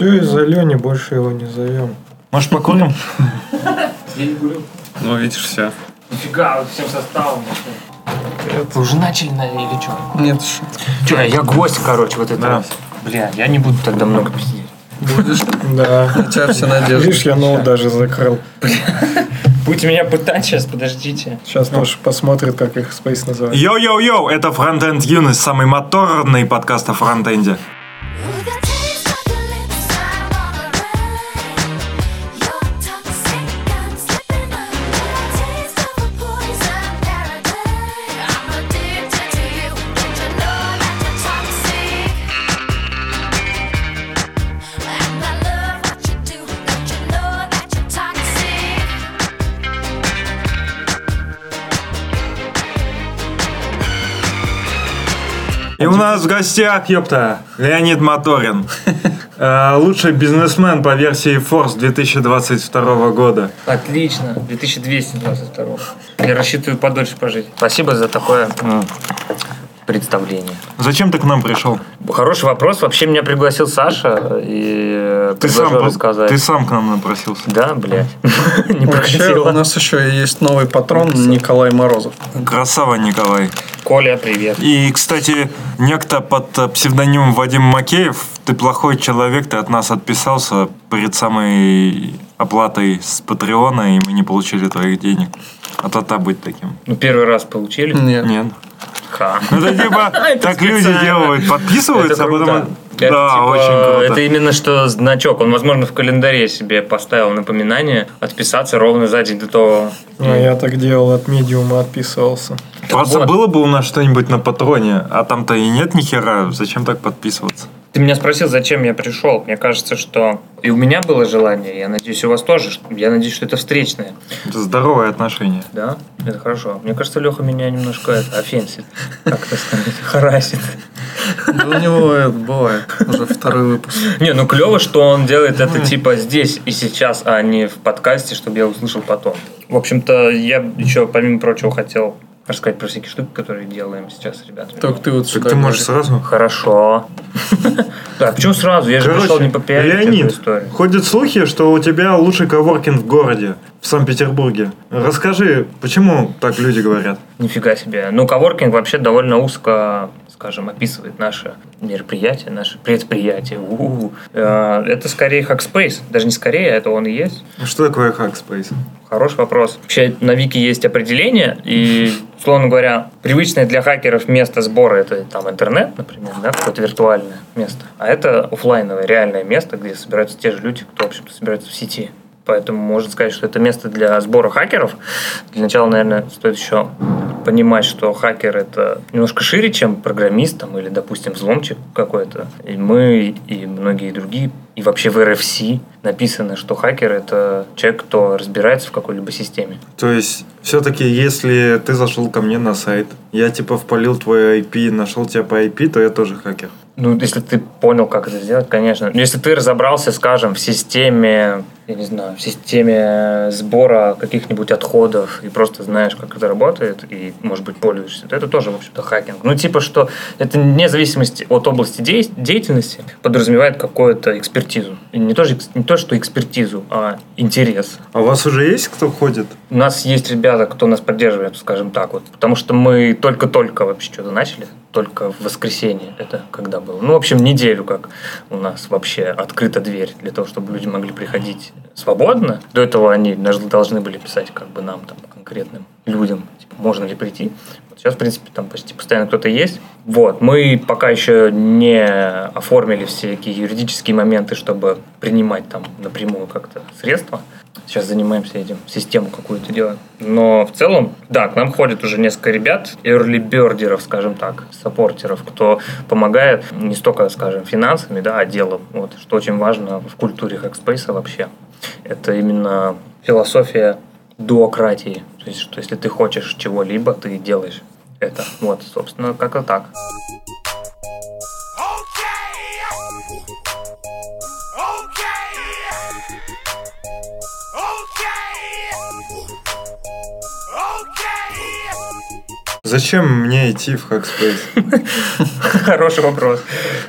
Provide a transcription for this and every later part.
Все из-за Лени, больше его не зовем. Может, покурим? Я не курю. Ну, видишь, все. Нифига, всем составом. Вы уже начали на или что? Нет, что? Че, я гость, короче, вот это Да. раз. Бля, я не буду тогда много пиздеть. Будешь? Да. У тебя все надежды. Видишь, я ноут даже закрыл. Будете меня пытать сейчас, подождите. Сейчас тоже посмотрит, как их Space называют. Йоу-йоу-йоу, это Frontend Юность, самый моторный подкаст о фронтенде. И у нас в гостях, ёпта, Леонид Моторин. Э, Лучший бизнесмен по версии Force 2022 года. Отлично, 2222. Я рассчитываю подольше пожить. Спасибо за такое представление. Зачем ты к нам пришел? Хороший вопрос. Вообще меня пригласил Саша и э, Ты сам, рассказать. ты сам к нам напросился. Да, блядь. Не Вообще, у нас еще есть новый патрон Николай Морозов. Красава, Николай. Коля, привет. И, кстати, некто под э, псевдонимом Вадим Макеев, ты плохой человек, ты от нас отписался перед самой оплатой с Патреона, и мы не получили твоих денег. А то та быть таким. Ну, первый раз получили. Нет. Нет. Ха. Ну, это типа, Это так люди делают, подписываются, а потом... Это, да, типа, очень круто. Это именно что значок. Он, возможно, в календаре себе поставил напоминание отписаться ровно за день до того. Ну, я так делал, от медиума отписывался. Просто вот. было бы у нас что-нибудь на патроне, а там-то и нет ни хера, зачем так подписываться? Ты меня спросил, зачем я пришел. Мне кажется, что и у меня было желание, я надеюсь, у вас тоже. Я надеюсь, что это встречное. Это здоровое отношение. Да, это хорошо. Мне кажется, Леха меня немножко это, офенсит. Как это сказать? Харасит. Да у него это бывает. Уже второй выпуск. Не, ну клево, что он делает это типа здесь и сейчас, а не в подкасте, чтобы я услышал потом. В общем-то, я еще, помимо прочего, хотел рассказать про всякие штуки, которые делаем сейчас с ребятами. Только ты вот Так ты можешь сразу... Хорошо. Да, почему сразу? Я же пришел не попиарить эту Леонид, историю. ходят слухи, что у тебя лучший коворкинг в городе, в Санкт-Петербурге. Расскажи, почему так люди говорят? Нифига себе. Ну, коворкинг вообще довольно узко, скажем, описывает наше мероприятие, наше предприятие. У-у-у. Э, Это скорее Hackspace. Даже не скорее, а это он и есть. Что такое Hackspace? Хороший вопрос. Вообще на Вики есть определение, и, условно говоря, привычное для хакеров место сбора это там интернет, например, да, какое-то виртуальное место. А это оффлайновое, реальное место, где собираются те же люди, кто, в общем-то, собирается в сети. Поэтому можно сказать, что это место для сбора хакеров. Для начала, наверное, стоит еще понимать, что хакер это немножко шире, чем программист там, или, допустим, взломчик какой-то. И мы, и многие другие, и вообще в RFC написано, что хакер это человек, кто разбирается в какой-либо системе. То есть, все-таки, если ты зашел ко мне на сайт, я типа впалил твой IP, нашел тебя по IP, то я тоже хакер. Ну, если ты понял, как это сделать, конечно. Но Если ты разобрался, скажем, в системе, я не знаю, в системе сбора каких-нибудь отходов и просто знаешь, как это работает, и, может быть, пользуешься, то это тоже, в общем-то, хакинг. Ну, типа, что это вне зависимости от области дей- деятельности подразумевает какую-то экспертизу. И не то, не то, что экспертизу, а интерес. А у вас уже есть кто ходит? У нас есть ребята, кто нас поддерживает, скажем так вот. Потому что мы только-только вообще что-то начали. Только в воскресенье это когда было. Ну, в общем, неделю как у нас вообще открыта дверь для того, чтобы люди могли приходить свободно. До этого они должны были писать как бы нам, там, конкретным людям, типа, можно ли прийти. Вот сейчас, в принципе, там почти постоянно кто-то есть. Вот. Мы пока еще не оформили всякие юридические моменты, чтобы принимать там напрямую как-то средства. Сейчас занимаемся этим, систему какую-то делаем. Но в целом, да, к нам ходят уже несколько ребят, early скажем так, саппортеров, кто помогает не столько, скажем, финансами, да, а делом. Вот, что очень важно в культуре Hackspace вообще. Это именно философия дуократии. То есть, что если ты хочешь чего-либо, ты делаешь это. Вот, собственно, как-то так. Зачем мне идти в Hackspace? Хороший вопрос.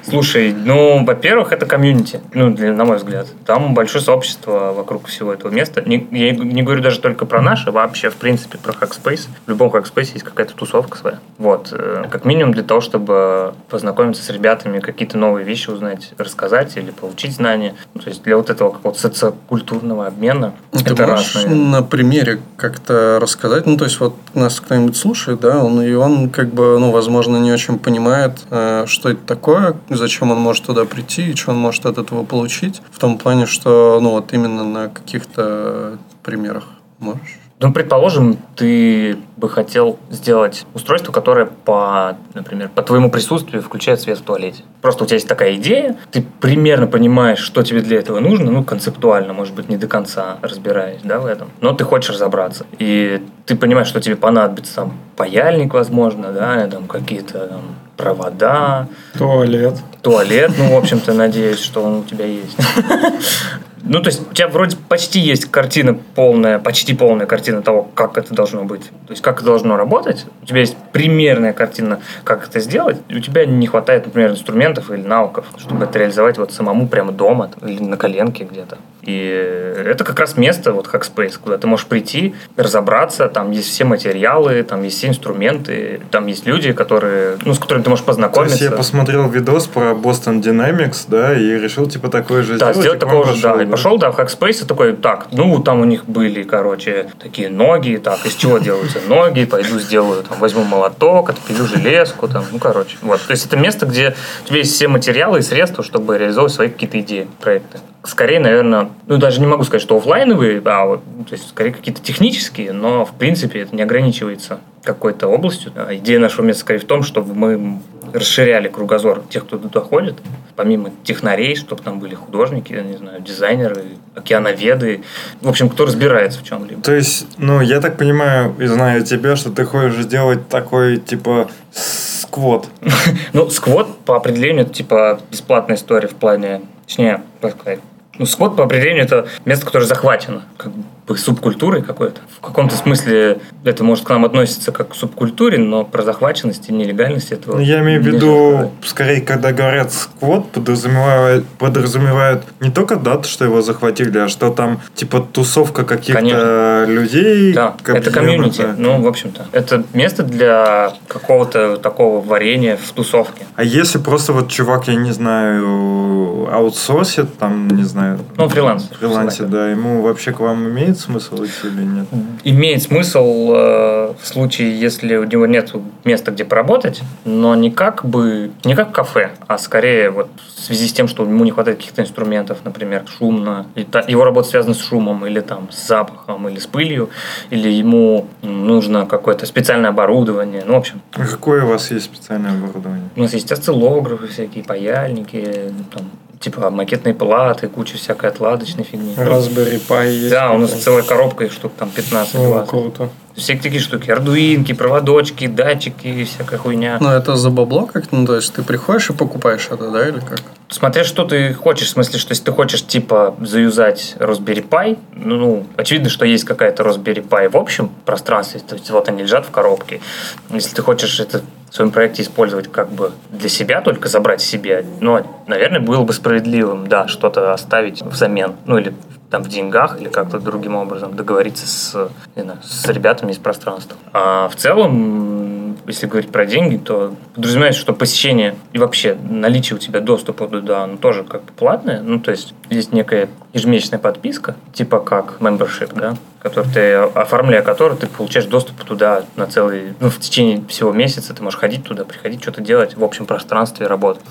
Слушай, ну, во-первых, это комьюнити, ну, для- на мой взгляд. Там большое сообщество вокруг всего этого места. Не- я не говорю даже только про наше, вообще, в принципе, про Hackspace. В любом Hackspace есть какая-то тусовка своя. Вот. э, Как минимум для того, чтобы познакомиться с ребятами, какие-то новые вещи узнать, рассказать или получить знания. Ну, то есть для вот этого какого-то социокультурного обмена. Ты это раз, можешь наверное. на примере как-то рассказать? Ну, то есть, вот нас кто-нибудь слушает, да, он, и он, как бы, ну, возможно, не очень понимает, э, что это такое, зачем он может туда прийти и что он может от этого получить. В том плане, что, ну, вот именно на каких-то примерах можешь. Ну, предположим, ты бы хотел сделать устройство, которое по, например, по твоему присутствию включает свет в туалете. Просто у тебя есть такая идея, ты примерно понимаешь, что тебе для этого нужно, ну, концептуально, может быть, не до конца разбираясь, да, в этом. Но ты хочешь разобраться. И ты понимаешь, что тебе понадобится там паяльник, возможно, да, там какие-то там, провода, Туалет. туалет, ну, в общем-то, надеюсь, что он у тебя есть. Ну, то есть, у тебя вроде почти есть картина полная, почти полная картина того, как это должно быть. То есть, как это должно работать. У тебя есть примерная картина, как это сделать. У тебя не хватает, например, инструментов или навыков, чтобы это реализовать вот самому прямо дома или на коленке где-то. И это как раз место, вот Hackspace, куда ты можешь прийти, разобраться, там есть все материалы, там есть все инструменты, там есть люди, которые, ну, с которыми ты можешь То есть познакомиться. я посмотрел видос про Boston Dynamics, да, и решил типа такое же Да, сделать. сделать такого же, да. пошел, И пошел, да, в Hackspace и такой, так, ну, там у них были, короче, такие ноги, так, из чего делаются ноги, пойду сделаю, там, возьму молоток, отпилю железку, там, ну, короче. Вот, то есть это место, где у тебя есть все материалы и средства, чтобы реализовывать свои какие-то идеи, проекты. Скорее, наверное, ну, даже не могу сказать, что оффлайновые, а вот, ну, то есть, скорее, какие-то технические, но, в принципе, это не ограничивается какой-то областью. А Идея нашего места, скорее, в том, чтобы мы расширяли кругозор тех, кто туда ходит, помимо технарей, чтобы там были художники, я не знаю, дизайнеры, океановеды, в общем, кто разбирается в чем-либо. То есть, ну, я так понимаю и знаю тебя, что ты хочешь делать такой, типа, сквот. Ну, сквот по определению это типа бесплатная история в плане, точнее, как сказать, ну, сквот по определению это место, которое захвачено как бы субкультурой какой-то. В каком-то смысле это может к нам относиться как к субкультуре, но про захваченность и нелегальность этого Ну, я имею в виду, сказать. скорее, когда говорят сквот, подразумевают, подразумевают не только дату, что его захватили, а что там, типа, тусовка каких-то людей. Да, это комьюнити. Ну, в общем-то, это место для какого-то такого варения в тусовке. А если просто вот чувак, я не знаю, аутсорсит, там, не знаю, Ну, фриланс. фрилансит, да, ему вообще к вам имеет смысл идти или нет? имеет смысл э, в случае, если у него нет места, где поработать, но не как бы не как кафе, а скорее вот в связи с тем, что ему не хватает каких-то инструментов, например, шумно, и та- его работа связана с шумом или там с запахом или с пылью, или ему нужно какое-то специальное оборудование, ну в общем. А Какое у вас есть специальное оборудование? У нас есть осциллографы всякие, паяльники, там, типа макетные платы, куча всякой отладочной фигни. Raspberry Pi есть. Да, у нас целая коробка, их штук там 15 О, 20. круто. Все такие штуки. Ардуинки, проводочки, датчики, всякая хуйня. Ну, это за бабло как-то? Ну, то есть, ты приходишь и покупаешь это, да, или как? Смотря что ты хочешь, в смысле, что если ты хочешь, типа, заюзать Raspberry Pi, ну, ну, очевидно, что есть какая-то Raspberry Pi в общем пространстве, то есть вот они лежат в коробке. Если ты хочешь это в своем проекте использовать как бы для себя, только забрать себе, ну, наверное, было бы справедливым, да, что-то оставить взамен, ну, или там в деньгах или как-то другим образом договориться с, знаю, с ребятами из пространства. А в целом, если говорить про деньги, то подразумевается, что посещение и вообще наличие у тебя доступа туда, оно тоже как бы платное. Ну, то есть есть некая ежемесячная подписка, типа как membership, да, который ты, оформляя который, ты получаешь доступ туда на целый, ну, в течение всего месяца ты можешь ходить туда, приходить, что-то делать в общем пространстве работать.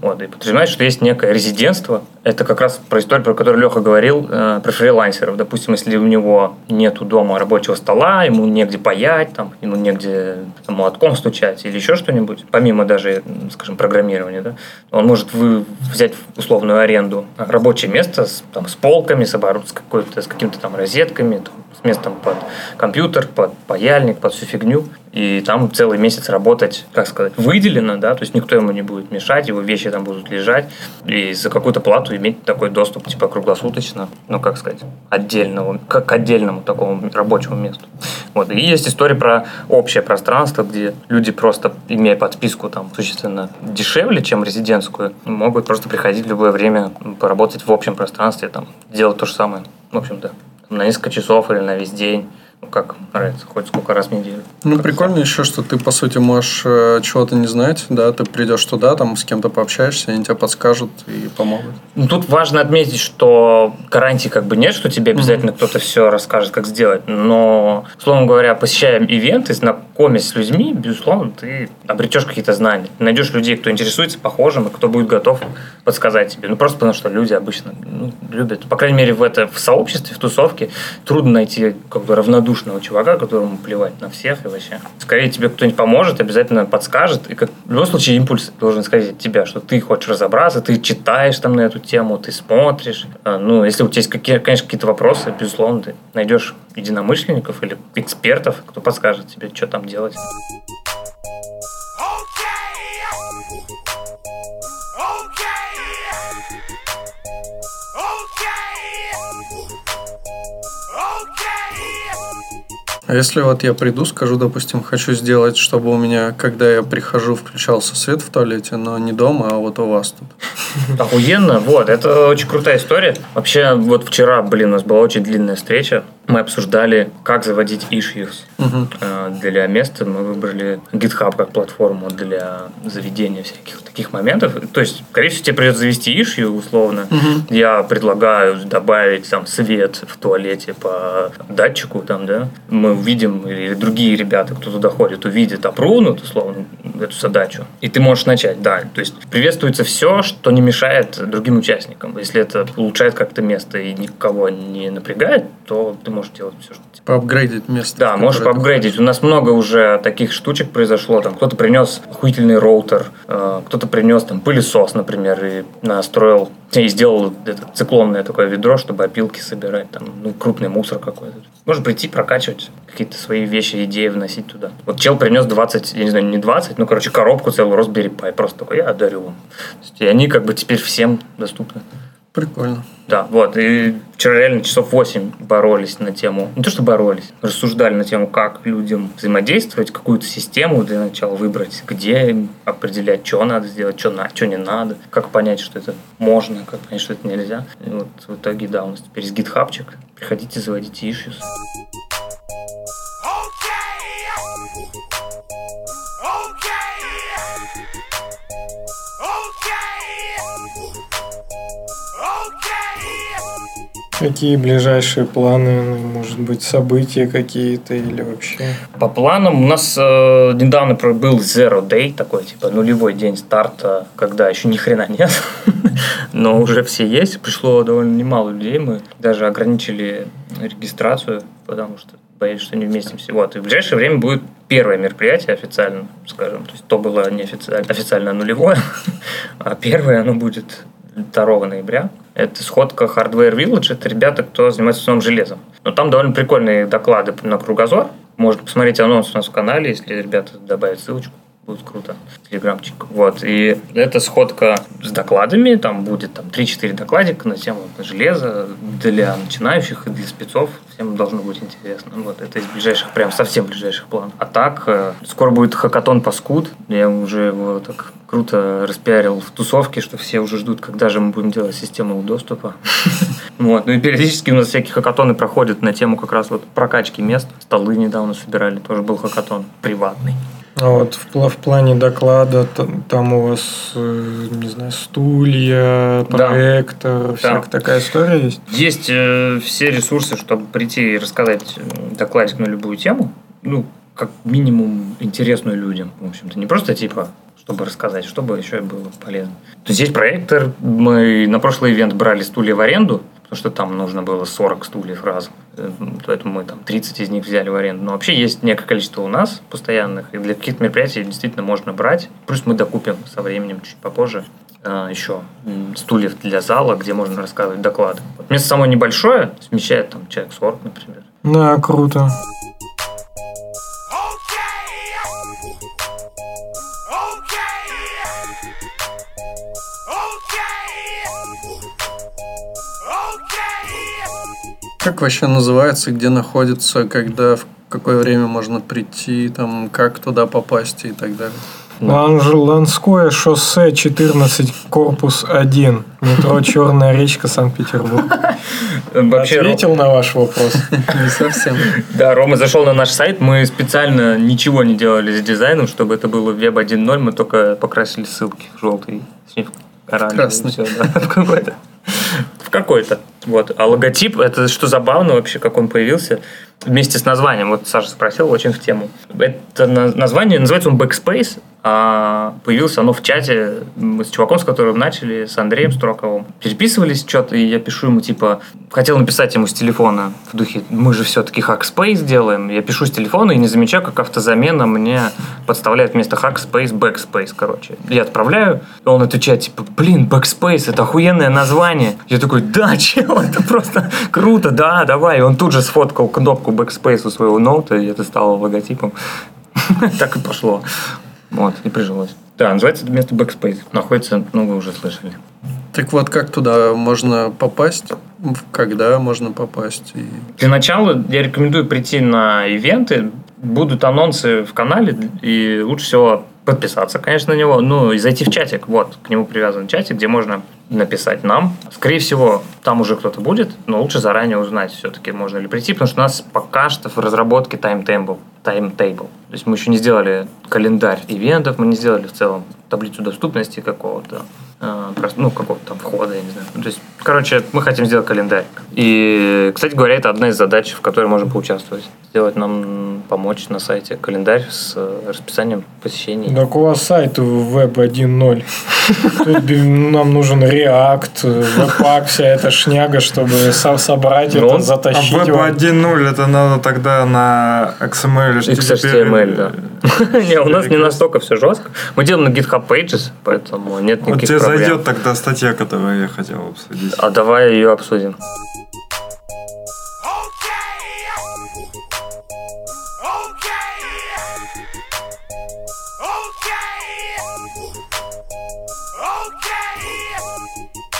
Вот, и подразумевается, что есть некое резидентство. Это как раз про историю, про которую Леха говорил, э, про фрилансеров. Допустим, если у него нету дома рабочего стола, ему негде паять, там, ему негде там, молотком стучать или еще что-нибудь, помимо даже, скажем, программирования, да, он может вы, взять условную аренду рабочее место с, там, с полками, с, обору- с, какой-то, с какими-то там розетками, там, с местом под компьютер, под паяльник, под всю фигню. И там целый месяц работать, как сказать, выделено, да, то есть никто ему не будет мешать, его вещи там будут лежать, и за какую-то плату иметь такой доступ, типа, круглосуточно, ну, как сказать, отдельного, как к отдельному такому рабочему месту. Вот. И есть история про общее пространство, где люди просто, имея подписку там существенно дешевле, чем резидентскую, могут просто приходить в любое время поработать в общем пространстве, там, делать то же самое, в общем-то, на несколько часов или на весь день. Ну, как нравится, хоть сколько раз в неделю. Ну, прикольно еще, что ты, по сути, можешь э, чего-то не знать, да, ты придешь туда, там с кем-то пообщаешься, они тебе подскажут и помогут. Ну, тут важно отметить, что гарантии как бы нет, что тебе обязательно кто-то все расскажет, как сделать. Но, условно говоря, посещая ивенты, знакомясь с людьми, безусловно, ты обретешь какие-то знания. Найдешь людей, кто интересуется похожим, и кто будет готов подсказать тебе. Ну, просто потому что люди обычно ну, любят. По крайней мере, в, это, в сообществе, в тусовке трудно найти как бы равнодушного чувака, которому плевать на всех и вообще. Скорее тебе кто-нибудь поможет, обязательно подскажет. И как, в любом случае импульс должен исходить от тебя, что ты хочешь разобраться, ты читаешь там на эту тему, ты смотришь. А, Ну, если у тебя есть, какие, конечно, какие-то вопросы, безусловно, ты найдешь единомышленников или экспертов, кто подскажет тебе, что там делать. А если вот я приду, скажу, допустим, хочу сделать, чтобы у меня, когда я прихожу, включался свет в туалете, но не дома, а вот у вас тут. Охуенно, вот, это очень крутая история. Вообще, вот вчера, блин, у нас была очень длинная встреча. Мы обсуждали, как заводить issues. Э, Для места мы выбрали GitHub как платформу для заведения всяких таких моментов. То есть, скорее всего, тебе придется завести issue, условно. Я предлагаю добавить там свет в туалете по датчику, там, да. Мы увидим, или другие ребята, кто туда ходит, увидят, опрунут, условно, эту задачу. И ты можешь начать, да. То есть, приветствуется все, что не мешает другим участникам. Если это улучшает как-то место и никого не напрягает, то ты можешь делать все, что Поапгрейдить место. да, можешь поапгрейдить. У нас много уже таких штучек произошло. Там кто-то принес охуительный роутер, э, кто-то принес там пылесос, например, и настроил и сделал это циклонное такое ведро, чтобы опилки собирать, там, ну, крупный мусор какой-то. Можно прийти, прокачивать какие-то свои вещи, идеи вносить туда. Вот чел принес 20, я не знаю, не 20, ну, короче, коробку целую Raspberry Pi. Просто такой, я дарю вам. И они как бы теперь всем доступны. Прикольно. Да, вот. И вчера реально часов 8 боролись на тему, не то что боролись, рассуждали на тему, как людям взаимодействовать, какую-то систему для начала выбрать, где определять, что надо сделать, что, на, что не надо, как понять, что это можно, как понять, что это нельзя. И вот в итоге, да, у нас теперь есть гитхабчик. Приходите, заводите issues. Какие ближайшие планы, ну, может быть, события какие-то или вообще? По планам у нас э, недавно был Zero Day, такой типа нулевой день старта, когда еще ни хрена нет, но уже все есть. Пришло довольно немало людей, мы даже ограничили регистрацию, потому что боялись, что не вместимся. Вот. И в ближайшее время будет первое мероприятие официально, скажем. То есть то было не официально, официально нулевое, а первое оно будет 2 ноября. Это сходка Hardware Village. Это ребята, кто занимается в основном железом. Но там довольно прикольные доклады на кругозор. Можно посмотреть анонс у нас в канале, если ребята добавят ссылочку. Будет круто. Телеграмчик. Вот. И это сходка с докладами. Там будет там 3-4 докладика на тему железа для начинающих и для спецов. Всем должно быть интересно. Вот. Это из ближайших, прям совсем ближайших планов. А так, э, скоро будет хакатон Паскуд. Я уже его так круто распиарил в тусовке, что все уже ждут, когда же мы будем делать систему доступа. Вот. Ну и периодически у нас всякие хакатоны проходят на тему как раз вот прокачки мест. Столы недавно собирали, тоже был хакатон приватный. А вот в, в плане доклада т- там у вас, э, не знаю, стулья, Да. проектор, всякая такая история есть? Есть э, все ресурсы, чтобы прийти и рассказать э, докладик на любую тему. Ну, как минимум интересную людям, в общем-то. Не просто типа чтобы рассказать, чтобы еще было полезно. То есть есть проектор. Мы на прошлый ивент брали стулья в аренду, потому что там нужно было 40 стульев разом. Э, Поэтому мы там 30 из них взяли в аренду. Но вообще есть некое количество у нас постоянных, и для каких-то мероприятий действительно можно брать. Плюс мы докупим со временем чуть попозже э, еще стульев для зала, где можно рассказывать доклады. Вот место самое небольшое, смещает там человек 40, например. Да, круто. Как вообще называется, где находится, когда, в какое время можно прийти, там, как туда попасть и так далее? Ланское шоссе 14, корпус 1. Метро Черная речка, Санкт-Петербург. Вообще, Ответил на ваш вопрос. Не совсем. Да, Рома зашел на наш сайт, мы специально ничего не делали с дизайном, чтобы это было веб 1.0, мы только покрасили ссылки желтый, оранжевый, Красный. всё, да, в какой-то. Вот. А логотип, это что забавно вообще, как он появился, вместе с названием. Вот Саша спросил, очень в тему. Это на- название, называется он Backspace, а появилось оно в чате мы с чуваком, с которым начали, с Андреем Строковым. Переписывались что-то, и я пишу ему, типа, хотел написать ему с телефона в духе, мы же все-таки Hackspace делаем. Я пишу с телефона и не замечаю, как автозамена мне подставляет вместо Hackspace Backspace, короче. Я отправляю, и он отвечает, типа, блин, Backspace, это охуенное название. Я такой, да, чел, это просто круто, да, давай. И он тут же сфоткал кнопку Backspace у своего ноута, и это стало логотипом. Так и пошло. Вот, и прижилось. Да, называется это место Backspace. Находится, ну, вы уже слышали. Так вот, как туда можно попасть? Когда можно попасть? И... Для начала я рекомендую прийти на ивенты. Будут анонсы в канале, и лучше всего подписаться, конечно, на него, ну и зайти в чатик. Вот, к нему привязан чатик, где можно написать нам. Скорее всего, там уже кто-то будет, но лучше заранее узнать, все-таки можно ли прийти, потому что у нас пока что в разработке таймтейбл. таймтейбл. То есть мы еще не сделали календарь ивентов, мы не сделали в целом таблицу доступности какого-то, просто, ну, какого-то там входа, я не знаю. Ну, То есть, короче, мы хотим сделать календарь. И, кстати говоря, это одна из задач, в которой можем поучаствовать. Сделать нам, помочь на сайте календарь с э, расписанием посещений. Так у вас сайт веб 1.0. Тут нам нужен React, Webpack, вся эта шняга, чтобы со- собрать Ну, это, он- А затащить. веб вам. 1.0 это надо тогда на XML, XHTML, да. Не, у нас не настолько все жестко. Мы делаем на GitHub Pages, поэтому нет Вот никаких тебе проблем. зайдет тогда статья, которую я хотел обсудить. А давай ее обсудим.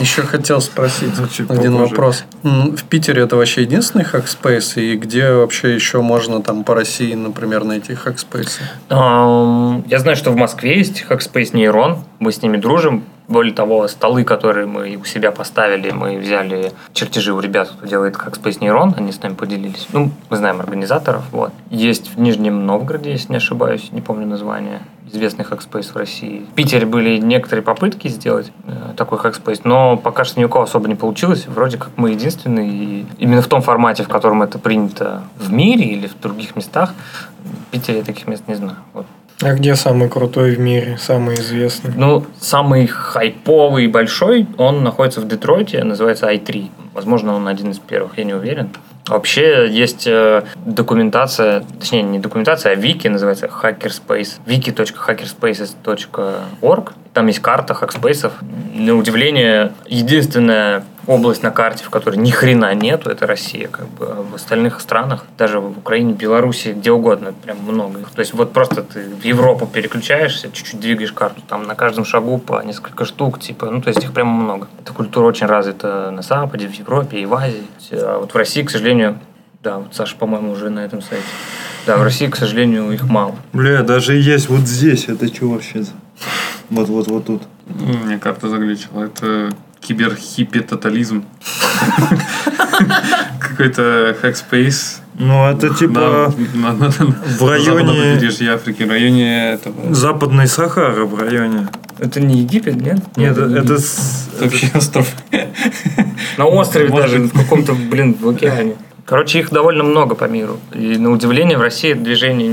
Еще хотел спросить Звучит один похоже. вопрос. В Питере это вообще единственный Hackspace? И где вообще еще можно там по России, например, найти? Ам, Я знаю, что в Москве есть Hackspace Нейрон. Мы с ними дружим. Более того, столы, которые мы у себя поставили, мы взяли чертежи у ребят, кто делает Hackspace Нейрон, они с нами поделились. Ну, мы знаем организаторов. Вот. Есть в Нижнем Новгороде, если не ошибаюсь, не помню название, известный Hackspace в России. В Питере были некоторые попытки сделать э, такой Hackspace, но пока что ни у кого особо не получилось. Вроде как мы единственные. И именно в том формате, в котором это принято в мире или в других местах, в Питере я таких мест не знаю. Вот. А где самый крутой в мире, самый известный? Ну, самый хайповый и большой, он находится в Детройте, называется i3. Возможно, он один из первых, я не уверен. Вообще есть э, документация, точнее не документация, а вики, называется hackerspace, wiki.hackerspaces.org. Там есть карта хакспейсов. На удивление, единственная область на карте, в которой ни хрена нету, это Россия. Как бы. А в остальных странах, даже в Украине, Беларуси, где угодно, прям много. То есть вот просто ты в Европу переключаешься, чуть-чуть двигаешь карту, там на каждом шагу по несколько штук, типа, ну то есть их прям много. Эта культура очень развита на Западе, в Европе и в Азии. А вот в России, к сожалению, да, вот Саша, по-моему, уже на этом сайте. Да, в России, к сожалению, их мало. Бля, даже есть вот здесь. Это что вообще? Вот, вот, вот тут. Мне карта заглючила. Это киберхиппи-тотализм. Какой-то Hackspace. Ну, это типа На- на- на- в районе побережье Африки, в районе этого... Западной Сахары в районе. Это не Египет, нет? Нет, не это, Египет. с- Это вообще остров. На острове даже, в каком-то, блин, в океане. Короче, их довольно много по миру. И на удивление в России движение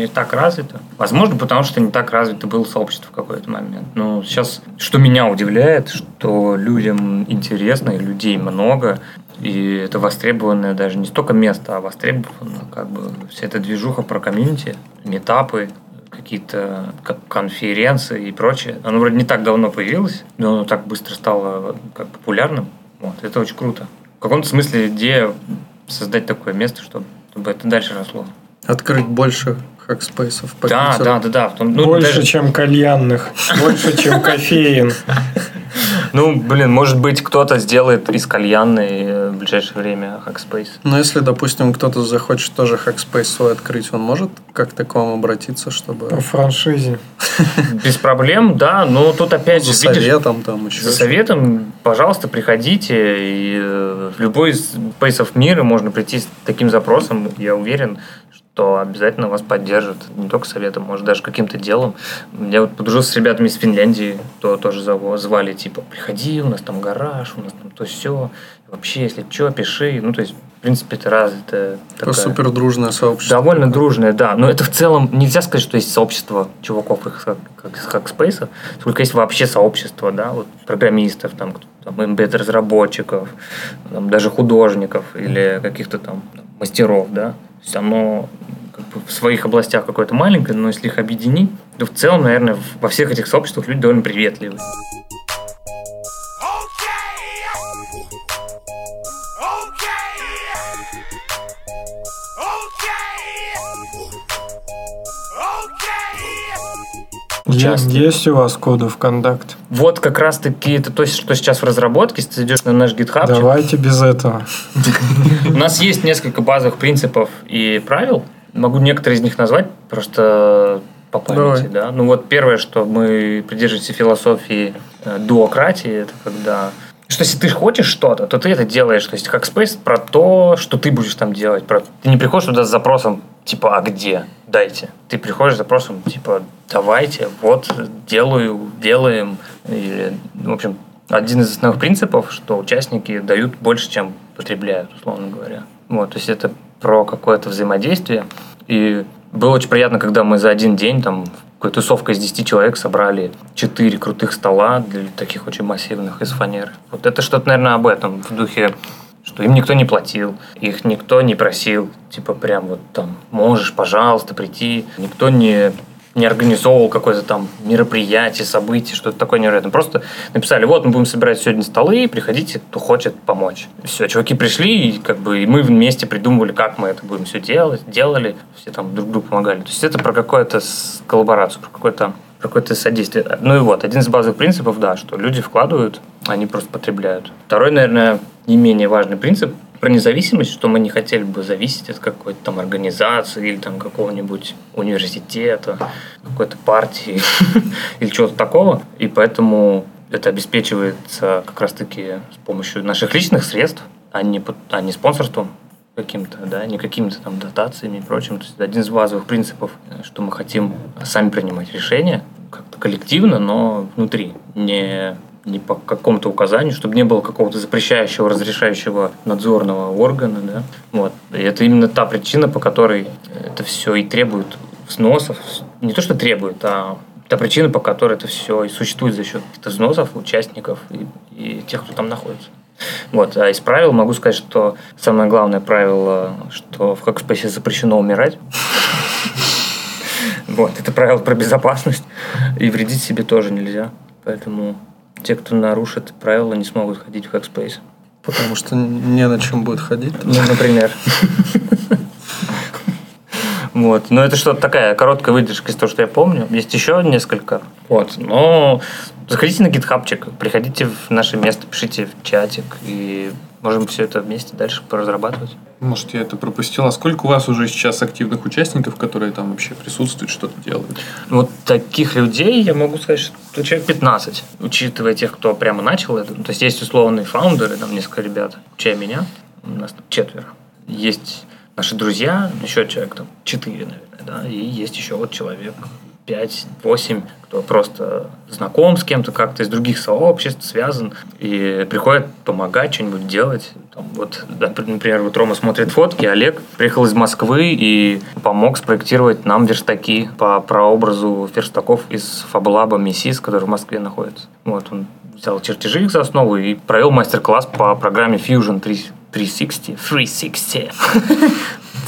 не так развито. Возможно, потому что не так развито было сообщество в какой-то момент. Но сейчас, что меня удивляет, что людям интересно, и людей много, и это востребованное даже не столько место, а востребовано как бы вся эта движуха про комьюнити, метапы, какие-то как конференции и прочее. Оно вроде не так давно появилось, но оно так быстро стало как популярным. Вот, это очень круто. В каком-то смысле идея создать такое место, чтобы чтобы это дальше росло. Открыть больше хакспейсов по да, Питеру. да, да, да. Том- ну, Больше, даже- чем кальянных, больше, чем кофеин. ну, блин, может быть, кто-то сделает из кальянной э, в ближайшее время Hackspace. Но если, допустим, кто-то захочет тоже хакспейс свой открыть, он может как к такому обратиться, чтобы По франшизе. Без проблем, да, но тут опять за же, видишь, советом там еще. За советом, пожалуйста, приходите. И э, в любой из пейсов мира можно прийти с таким запросом. Я уверен, что обязательно вас поддержат. Не только советом, может, даже каким-то делом. Я вот подружился с ребятами из Финляндии, то тоже звали, типа, приходи, у нас там гараж, у нас там то все. Вообще, если что, пиши. Ну, то есть, в принципе, это развитая Такое такая- супер дружное сообщество. Довольно дружное, да. Но это в целом нельзя сказать, что есть сообщество чуваков их как, как Hackspace, сколько есть вообще сообщество, да, вот программистов, там, там embedded разработчиков, там, даже художников или каких-то там мастеров, да. То есть оно как бы в своих областях какое-то маленькое, но если их объединить, то в целом, наверное, во всех этих сообществах люди довольно приветливые. Часто. Есть у вас коды ВКонтакте? Вот как раз-таки это то, что сейчас в разработке, если ты идешь на наш GitHub, Давайте без этого. У нас есть несколько базовых принципов и правил. Могу некоторые из них назвать, просто по памяти. Да? Ну вот первое, что мы придерживаемся философии э, дуократии, это когда что если ты хочешь что-то, то ты это делаешь. То есть как Space про то, что ты будешь там делать. Про... Ты не приходишь туда с запросом типа «а где? Дайте». Ты приходишь с запросом типа «давайте, вот, делаю, делаем». Или, в общем, один из основных принципов, что участники дают больше, чем потребляют, условно говоря. Вот, то есть это про какое-то взаимодействие. И было очень приятно, когда мы за один день там тусовкой из 10 человек собрали 4 крутых стола для таких очень массивных из фанеры. Вот это что-то, наверное, об этом, в духе что им никто не платил, их никто не просил, типа прям вот там можешь, пожалуйста, прийти. Никто не не организовывал какое-то там мероприятие, событие, что-то такое невероятное. Просто написали, вот мы будем собирать сегодня столы, приходите, кто хочет помочь. Все, чуваки пришли, и как бы и мы вместе придумывали, как мы это будем все делать, делали, все там друг другу помогали. То есть это про какую-то коллаборацию, про какое-то какое-то содействие. Ну и вот, один из базовых принципов, да, что люди вкладывают, они просто потребляют. Второй, наверное, не менее важный принцип про независимость, что мы не хотели бы зависеть от какой-то там организации или там какого-нибудь университета, какой-то партии или чего-то такого. И поэтому это обеспечивается как раз-таки с помощью наших личных средств, а не, а не спонсорством каким-то, да, не какими-то там дотациями и прочим. То есть один из базовых принципов, что мы хотим сами принимать решения, как-то коллективно, но внутри, не, не по какому-то указанию, чтобы не было какого-то запрещающего, разрешающего надзорного органа, да. Вот. И это именно та причина, по которой это все и требует взносов. Не то, что требует, а та причина, по которой это все и существует за счет каких-то взносов участников и, и тех, кто там находится. Вот. А из правил могу сказать, что самое главное правило, что в Hackspace запрещено умирать. Вот, это правило про безопасность. И вредить себе тоже нельзя. Поэтому те, кто нарушит правила, не смогут ходить в Hackspace. Потому что не на чем будет ходить. Ну, например. Вот. Но это что-то такая короткая выдержка из того, что я помню. Есть еще несколько. Вот. Но заходите на гитхабчик, приходите в наше место, пишите в чатик, и можем все это вместе дальше поразрабатывать. Может, я это пропустил. А сколько у вас уже сейчас активных участников, которые там вообще присутствуют, что-то делают? Вот таких людей я могу сказать, что человек 15, учитывая тех, кто прямо начал это. То есть есть условные фаундеры, там несколько ребят, включая меня, у нас там четверо. Есть наши друзья, еще человек там 4, наверное, да, и есть еще вот человек 5-8, кто просто знаком с кем-то как-то из других сообществ, связан, и приходит помогать, что-нибудь делать. Там, вот, например, вот Рома смотрит фотки, Олег приехал из Москвы и помог спроектировать нам верстаки по прообразу верстаков из Фаблаба Миссис, который в Москве находится. Вот, он взял чертежи их за основу и провел мастер-класс по программе Fusion 3 360. 360.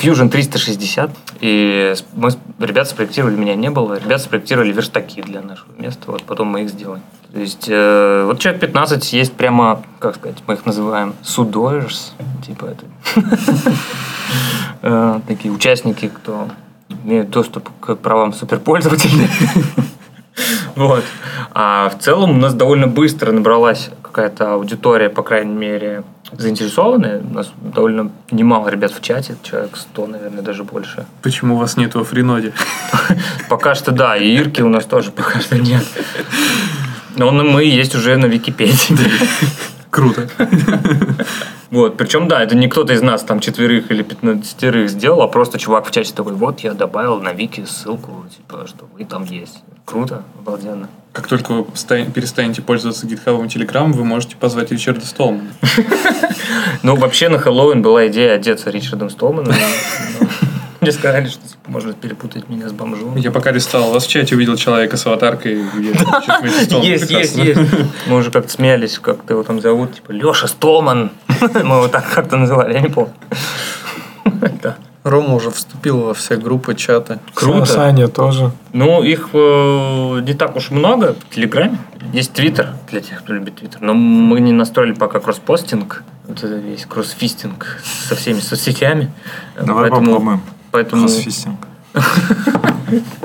Fusion 360. И мы, ребята спроектировали, меня не было, ребята спроектировали верстаки для нашего места, вот потом мы их сделали. То есть, э, вот человек 15 есть прямо, как сказать, мы их называем судоers, типа это. Э, Такие участники, кто имеет доступ к правам суперпользователей. Вот. А в целом у нас довольно быстро набралась какая-то аудитория, по крайней мере, заинтересованная. У нас довольно немало ребят в чате, человек 100, наверное, даже больше. Почему у вас нет во фриноде? Пока что да, и Ирки у нас тоже пока что нет. Но мы есть уже на Википедии. Круто. Вот, причем, да, это не кто-то из нас там четверых или пятнадцатерых сделал, а просто чувак в чате такой, вот я добавил на Вики ссылку, типа, что вы там есть. Круто, обалденно. Как только вы ста- перестанете пользоваться гитхабом и телеграммом, вы можете позвать Ричарда Столмана. Ну, вообще на Хэллоуин была идея одеться Ричардом Столманом. Мне сказали, что типа, можно перепутать меня с бомжом. Я пока листал, у вас в чате увидел человека с аватаркой, Есть, есть, есть. Мы уже как-то смеялись, как его там зовут, типа Леша Столман. Мы его так как-то называли, я не помню. Рома уже вступил во все группы, чаты. Круто. Саня тоже. Ну, их э, не так уж много в Телеграме. Есть Твиттер для тех, кто любит Твиттер. Но мы не настроили пока кросспостинг. Вот это весь кроссфистинг со всеми соцсетями. Давай Поэтому- попробуем. Поэтому... Кроссфистинг.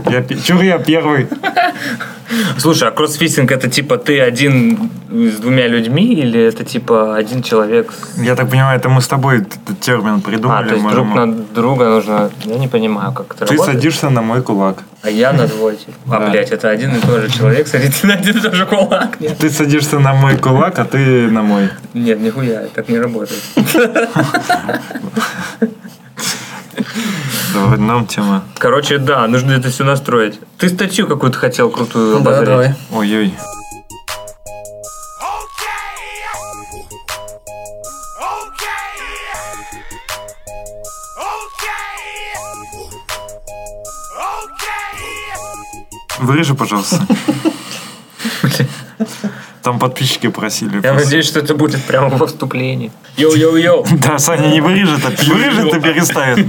Я, я первый? Слушай, а кроссфистинг это типа ты один с двумя людьми или это типа один человек. Я так понимаю, это мы с тобой этот термин А, придумали. то есть можем- друг на друга нужно... Я не понимаю, как это Ты работает. садишься на мой кулак. А я на двое. типа. А, Да. блядь, это один и тот же человек садится на один и тот же кулак. Нет, Ты садишься на мой кулак, а ты на мой. Нет нихуя, так не работает. Давай, нам тема. Короче, да, нужно это все настроить. Ты статью какую-то хотел крутую Да, обозреть. давай. Ой-ой. Вырежи, пожалуйста. Там подписчики просили. Я надеюсь, что это будет прямо во вступлении. Йоу-йоу-йоу. Да, Саня не вырежет, а вырежет и переставит.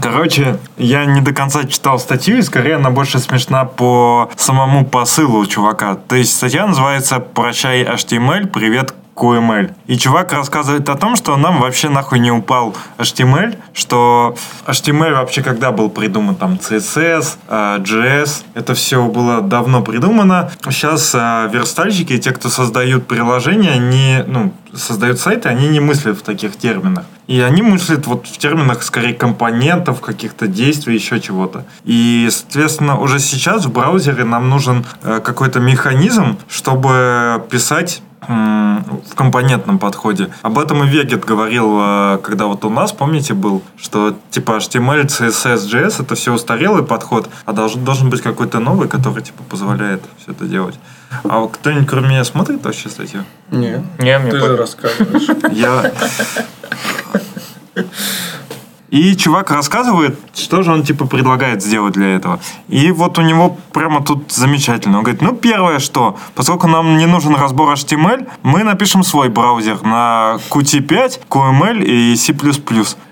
Короче, я не до конца читал статью, и скорее она больше смешна по самому посылу чувака. То есть статья называется «Прощай HTML, привет QML». И чувак рассказывает о том, что нам вообще нахуй не упал HTML, что HTML вообще когда был придуман, там CSS, э, JS, это все было давно придумано. Сейчас э, верстальщики, те, кто создают приложения, они, ну, создают сайты, они не мыслят в таких терминах. И они мыслят вот в терминах скорее компонентов, каких-то действий, еще чего-то. И, соответственно, уже сейчас в браузере нам нужен э, какой-то механизм, чтобы писать в компонентном подходе. Об этом и Вегет говорил, э, когда вот у нас, помните, был, что типа HTML, CSS, JS это все устарелый подход, а должен, должен быть какой-то новый, который типа позволяет все это делать. А вот кто-нибудь кроме меня смотрит вообще статью? Не, Не, мне ты же рассказываешь. Я... И чувак рассказывает, что же он типа предлагает сделать для этого. И вот у него прямо тут замечательно. Он говорит, ну первое что, поскольку нам не нужен разбор HTML, мы напишем свой браузер на Qt5, QML и C++.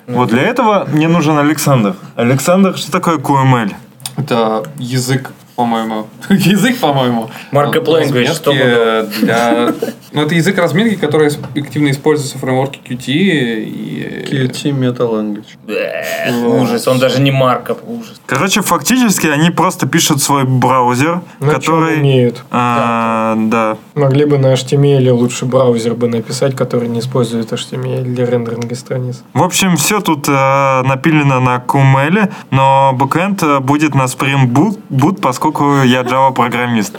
Вот для этого мне нужен Александр. Александр, что такое QML? Это язык, по-моему. Язык, по-моему. Markup language, Разметки что для... Ну, это язык разметки, который активно используется в фреймворке Qt и... Qt Meta Language. Ужас, он даже не марков, ужас. Короче, фактически они просто пишут свой браузер, На чем который... умеют. а, да, Могли бы на HTML лучше браузер бы написать, который не использует HTML для рендеринга страниц. В общем, все тут э, напилено на QML, но бэкэнд э, будет на Spring Boot, Boot, поскольку я Java-программист.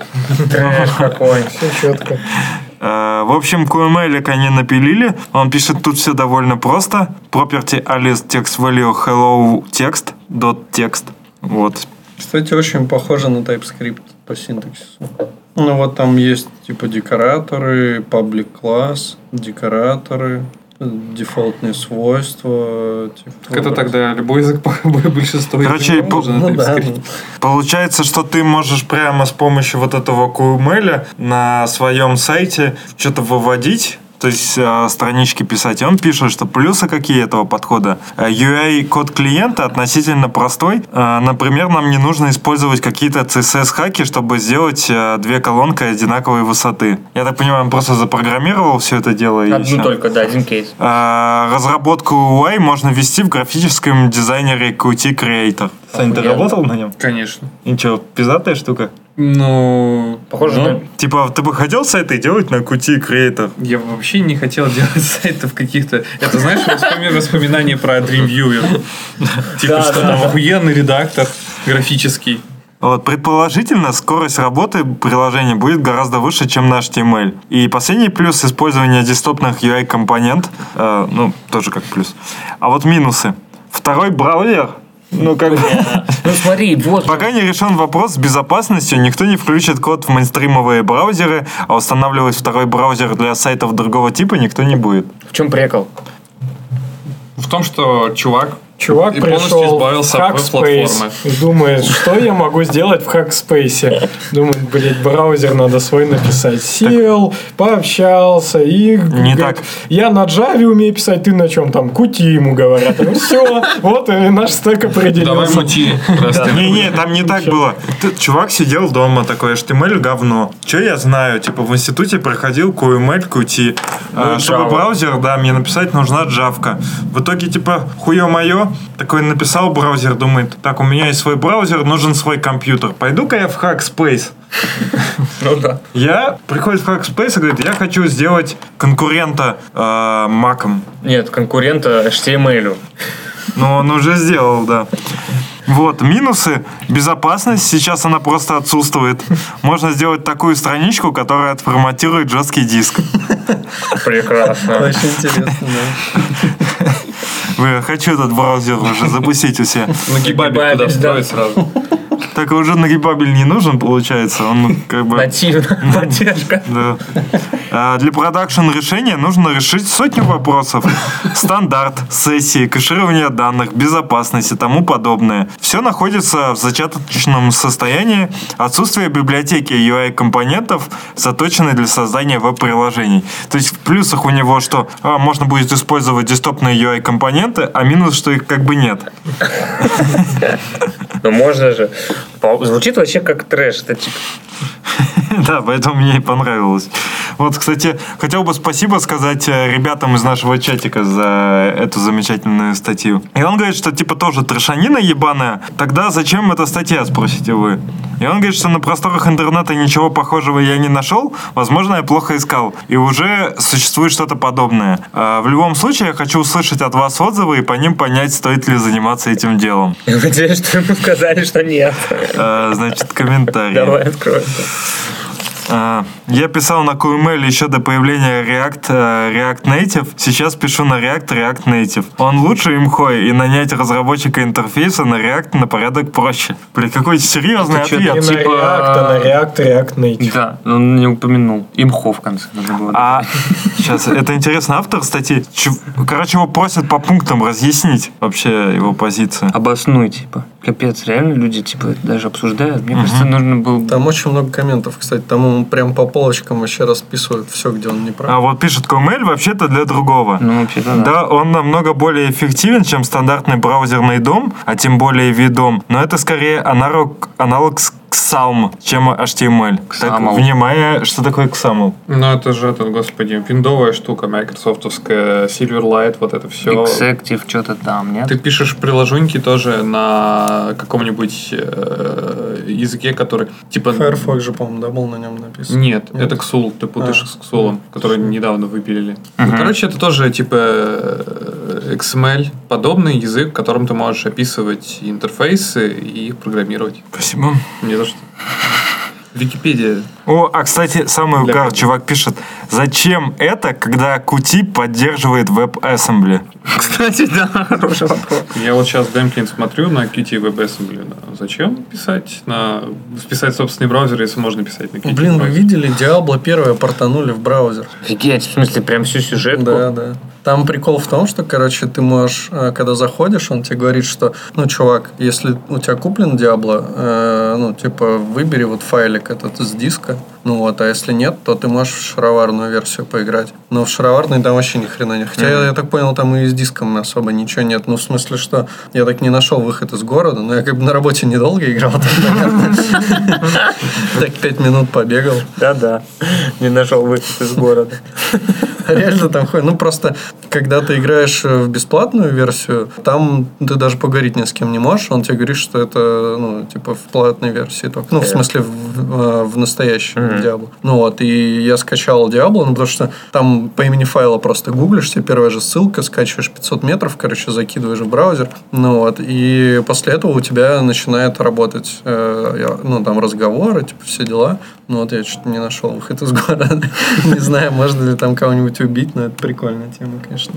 Трэш какой. Все четко. Э, в общем, QML они напилили. Он пишет тут все довольно просто. Property alias text value hello text dot text. Вот. Кстати, очень похоже на TypeScript по синтаксису. Ну вот там есть типа декораторы, паблик класс, декораторы, дефолтные свойства. Типа, Так это тогда любой язык по большинству Короче, языков по- Ну да, ну. Получается, что ты можешь прямо с помощью вот этого QML на своем сайте что-то выводить, то есть э, странички писать. И он пишет, что плюсы какие этого подхода. Э, UI-код клиента относительно простой. Э, Например, нам не нужно использовать какие-то CSS-хаки, чтобы сделать две колонки одинаковой высоты. Я так понимаю, он просто запрограммировал все это дело. и Одну всё. только, да, один кейс. Разработку UI можно вести в графическом дизайнере Qt Creator. Сань, ты работал на нем? Конечно. Ничего, пиздатая штука? Ну, Похоже Ну, на... типа, ты бы хотел сайты делать на Qt Creator? я вообще не хотел делать сайтов каких-то... Это, знаешь, воспоми- воспоминания про Dreamviewer. Типа, Да, что там охуенный редактор графический. Вот, предположительно, скорость работы приложения будет гораздо выше, чем на HTML. И последний плюс использования десктопных UI-компонент, э, ну, тоже как плюс. А вот минусы. Второй браузер, ну, как бы... Ну смотри, вот Пока не решен вопрос с безопасностью, никто не включит код в мейнстримовые браузеры, а устанавливать второй браузер для сайтов другого типа никто не будет. в чем прикол. В том, что чувак Чувак И пришел в избавился от Hackspace и думает, что я могу сделать в Hackspace. Думает, блядь, браузер надо свой написать. Сел, пообщался и... Не говорит, так. Я на Java умею писать, ты на чем там? Кути ему говорят. Ну все, вот и наш стек Давай определился. мути. Просто. Не-не, там не так было. Чувак сидел дома такой, HTML говно. Че я знаю? Типа в институте проходил QML, Qt. А, чтобы браузер, да, мне написать нужна джавка. В итоге, типа, хуе мое, такой написал браузер, думает, так, у меня есть свой браузер, нужен свой компьютер. Пойду-ка я в Hackspace. Ну да. Я приходит в Hackspace и говорит, я хочу сделать конкурента э, маком. Нет, конкурента HTML. Но он уже сделал, да. Вот, минусы. Безопасность. Сейчас она просто отсутствует. Можно сделать такую страничку, которая отформатирует жесткий диск. Прекрасно. Очень интересно, да. Вы, хочу этот браузер уже запустить у себя. Нагибабель туда встроить сразу. Так уже нагибабель не нужен, получается. Он как бы... Поддержка. Да. А Для продакшн решения нужно решить сотню вопросов. Стандарт, сессии, кэширование данных, безопасность и тому подобное. Все находится в зачаточном состоянии. Отсутствие библиотеки UI-компонентов, заточенной для создания веб-приложений. То есть в плюсах у него, что а, можно будет использовать десктопные UI-компоненты, а минус, что их как бы нет. Ну можно же. Звучит вообще как трэш. Типа Да, поэтому мне и понравилось. Вот, кстати, хотел бы спасибо сказать э, ребятам из нашего чатика за эту замечательную статью. И он говорит, что типа тоже трешанина ебаная. Тогда зачем эта статья, спросите вы? И он говорит, что на просторах интернета ничего похожего я не нашел. Возможно, я плохо искал. И уже существует что-то подобное. А, В любом случае, я хочу услышать от вас отзывы и по ним понять, стоит ли заниматься этим делом. Я надеюсь, что ему сказали, что нет. А, Значит, комментарий. Давай откроем. А, Я писал на QML еще до появления React, э, React Native. Сейчас пишу на React React Native. Он лучше имхой, и нанять разработчика интерфейса на React на порядок проще. Блин, какой серьезный Это ответ. на Типа- React, а на React, React Native. Да, он не упомянул. Имхо в конце надо было. А сейчас это интересно, автор статьи. Короче, его просят по пунктам разъяснить вообще его позицию. Обоснуй, типа. Капец, реально люди, типа, даже обсуждают. Мне кажется, нужно было... Там очень много комментов, кстати. Там прям по полочкам вообще расписывает все, где он не прав. А вот пишет QML вообще-то для другого. Ну, вообще-то да. Да, он намного более эффективен, чем стандартный браузерный дом, а тем более видом. Но это скорее аналог, аналог с XAML, чем HTML. Так, XAML. внимание, что такое XAML? Ну, это же, этот, господи, виндовая штука, майкрософтовская, Silverlight, вот это все. Executive, что-то там, нет? Ты пишешь приложуньки тоже на каком-нибудь э, языке, который типа... Firefox же, по-моему, да, был на нем написан. Нет, Нет? это Xul, ты путаешь А. с Xul, который недавно выпилили. Ну, короче, это тоже типа э, XML подобный язык, в котором ты можешь описывать интерфейсы и их программировать. Спасибо. Не за что. Википедия. О, а кстати, самый угар, чувак пишет, зачем это, когда Qt поддерживает WebAssembly? Кстати, да, хороший вопрос. Я вот сейчас Демплин смотрю на Qt WebAssembly. да. Зачем писать на... Списать собственный браузер, если можно писать на Qt Блин, вы видели, Diablo первое портанули в браузер. Офигеть, в смысле, прям всю сюжетку? Да, да. Там прикол в том, что, короче, ты можешь, э, когда заходишь, он тебе говорит, что, ну, чувак, если у тебя куплен Diablo, э, ну, типа, выбери вот файлик этот с диска, Ну вот, а если нет, то ты можешь в шароварную версию поиграть. Но в шароварной там вообще ни хрена нет. Хотя, я, я так понял, там и с диском особо ничего нет. Ну, в смысле, что я так не нашел выход из города, но я как бы на работе недолго играл. так, пять минут побегал. Да-да, не нашел выход из города. Реально там ходит. Ну, просто, когда ты играешь в бесплатную версию, там ты даже поговорить ни с кем не можешь. Он тебе говорит, что это, ну, типа, в платной версии только. Ну, в смысле, в, э, настоящем Diablo. Ну, вот, и я скачал Diablo, ну, потому что там по имени файла просто гуглишь, тебе первая же ссылка, скачиваешь 500 метров, короче, закидываешь в браузер. Ну, вот, и после этого у тебя начинает работать, э, ну, там, разговоры, типа, все дела. Ну, вот я что-то не нашел выход из города. Не знаю, можно ли там кого-нибудь убить, но это прикольная тема, конечно.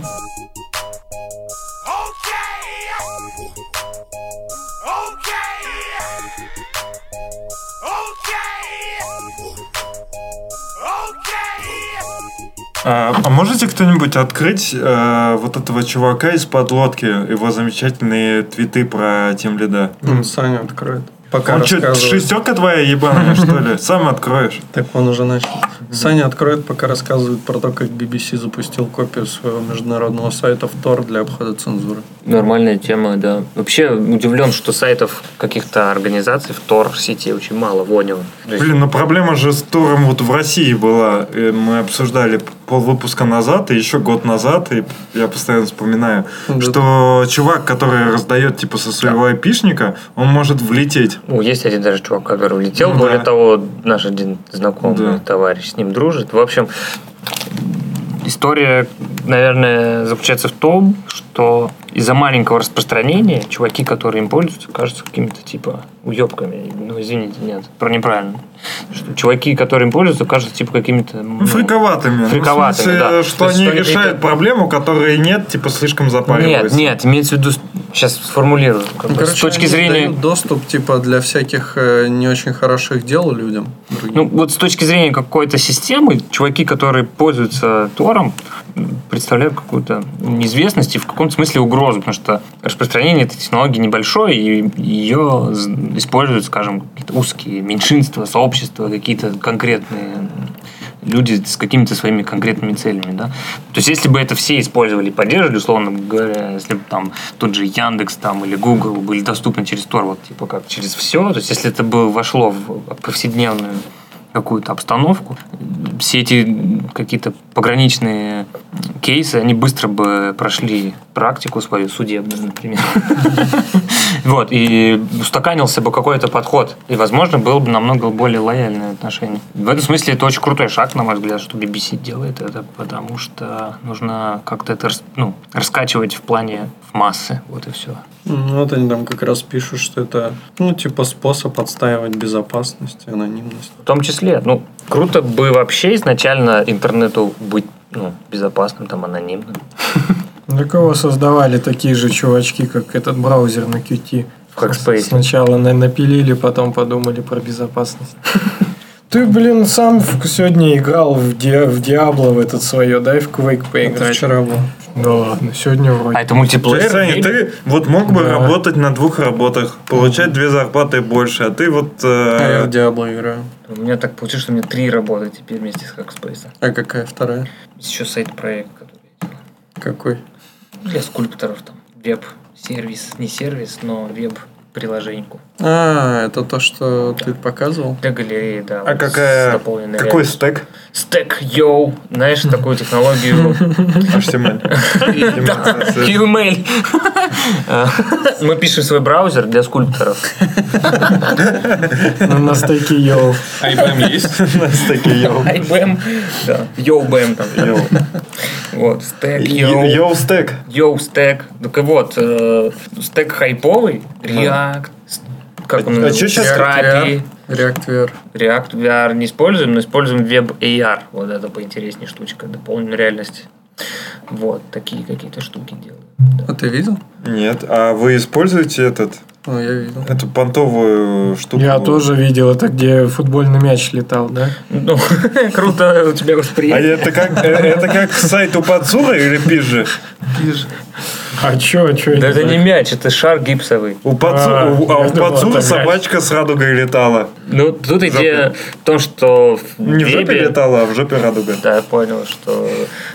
А, а можете кто-нибудь открыть э, вот этого чувака из-под лодки, его замечательные твиты про Тим Лида? Ну, Саня откроет. Пока Он что, рассказывает. шестерка твоя ебаная, что ли? Сам откроешь. Так он уже начал. Саня откроет, пока рассказывает про то, как BBC запустил копию своего международного сайта в Tor для обхода цензуры. Нормальная тема, да. Вообще удивлен, что сайтов каких-то организаций в Тор-сети очень мало, есть- Блин, но проблема же с туром вот в России была. Э, Мы обсуждали полвыпуска назад и еще год назад, и я постоянно вспоминаю, Да. что чувак, который раздает типа со своего айпишника, он может влететь. Ну, есть один даже чувак, который улетел. Да. Более того, наш один знакомый Да. товарищ с ним дружит. В общем, история, наверное, заключается в том, что из-за маленького распространения чуваки, которые им пользуются, кажутся какими-то типа уебками. Ну, извините, нет, про неправильно. Что чуваки, которые им пользуются, кажутся типа какими-то... Ну, фриковатыми. Ну, Фриковатыми, в смысле, да. что То есть, они что они- решают проблему, которой нет, типа слишком Нет, запариваются. нет, имеется в виду... Сейчас сформулирую. как Ну, бы, с точки они зрения... дают доступ типа для всяких э, не очень хороших дел людям. другим. Ну, вот с точки зрения какой-то системы, чуваки, которые пользуются Тором, представляют какую-то неизвестность и в каком-то смысле угрозу, потому что распространение этой технологии небольшое, и ее используют, скажем, какие-то узкие меньшинства, сообщества, какие-то конкретные люди с какими-то своими конкретными целями, да. То есть, если бы это все использовали и поддерживали, условно говоря, если бы там тот же Яндекс там или Google были доступны через Тор, вот типа как через все, то есть, если это бы вошло в повседневную какую-то обстановку, все эти какие-то пограничные кейсы, они быстро бы прошли практику свою судебную, например. Вот, и устаканился бы какой-то подход. И, возможно, было бы намного более лояльное отношение. В этом смысле это очень крутой шаг, на мой взгляд, что BBC делает это, потому что нужно как-то это ну, раскачивать в плане в массы. Вот и все. Ну, Вот они там как раз пишут, что это, ну, типа способ отстаивать безопасность и анонимность. В том числе, ну, круто бы вообще изначально интернету быть ну, безопасным, там, анонимным. Для кого создавали такие же чувачки, как этот браузер на QT? В Hackspace. Сначала на- напилили, потом подумали про безопасность. Ты, блин, сам сегодня играл в, Ди- в Диабло в этот свое, дай в Quake Это поиграть. вчера было. Да ладно, сегодня вроде. А это мультиплеер? Саня, ты вот мог бы Да. работать на двух работах, получать две зарплаты больше, а ты вот... э, А я в Диабло играю. У меня так получилось, что у меня три работы теперь вместе с Hackspace. А какая вторая? Еще сайт-проект, который я делаю. Какой? Для скульпторов. Там, веб-сервис, не сервис, но веб-приложеньку. А, это то, что ты показывал? Для галереи, да. А вот, какая... Какой реальностью. стек? Стек, йоу. Знаешь такую технологию? HTML. QML. А, Мы пишем свой браузер для скульпторов. Ну, на стейке йоу. IBM есть? На стеке йоу. IBM. Да. Йоу-бэм там. Вот. Стек, йоу. Йоу стек. Йоу, стек. Так и вот, э, стек хайповый, React, как он А чё щас Strapi. React VR. React VR не используем, но используем Web AR. Вот это поинтереснее штучка, дополненная реальность. Вот, такие какие-то штуки делаю. А ты видел? Нет, а вы используете этот, О, я видел. эту понтовую штуку? Я тоже видел, это где футбольный мяч летал, да? Ну, круто у тебя А восприятие. это как, э, это как сайт у Пацура или пизже? А чё, чё? Да это не мяч, это шар гипсовый. У, Пацу- А, у- а у мяч. собачка с радугой летала. Ну, тут идея в том, что в Не в жопе вебе- летала, а в жопе радуга. Да, я понял, что,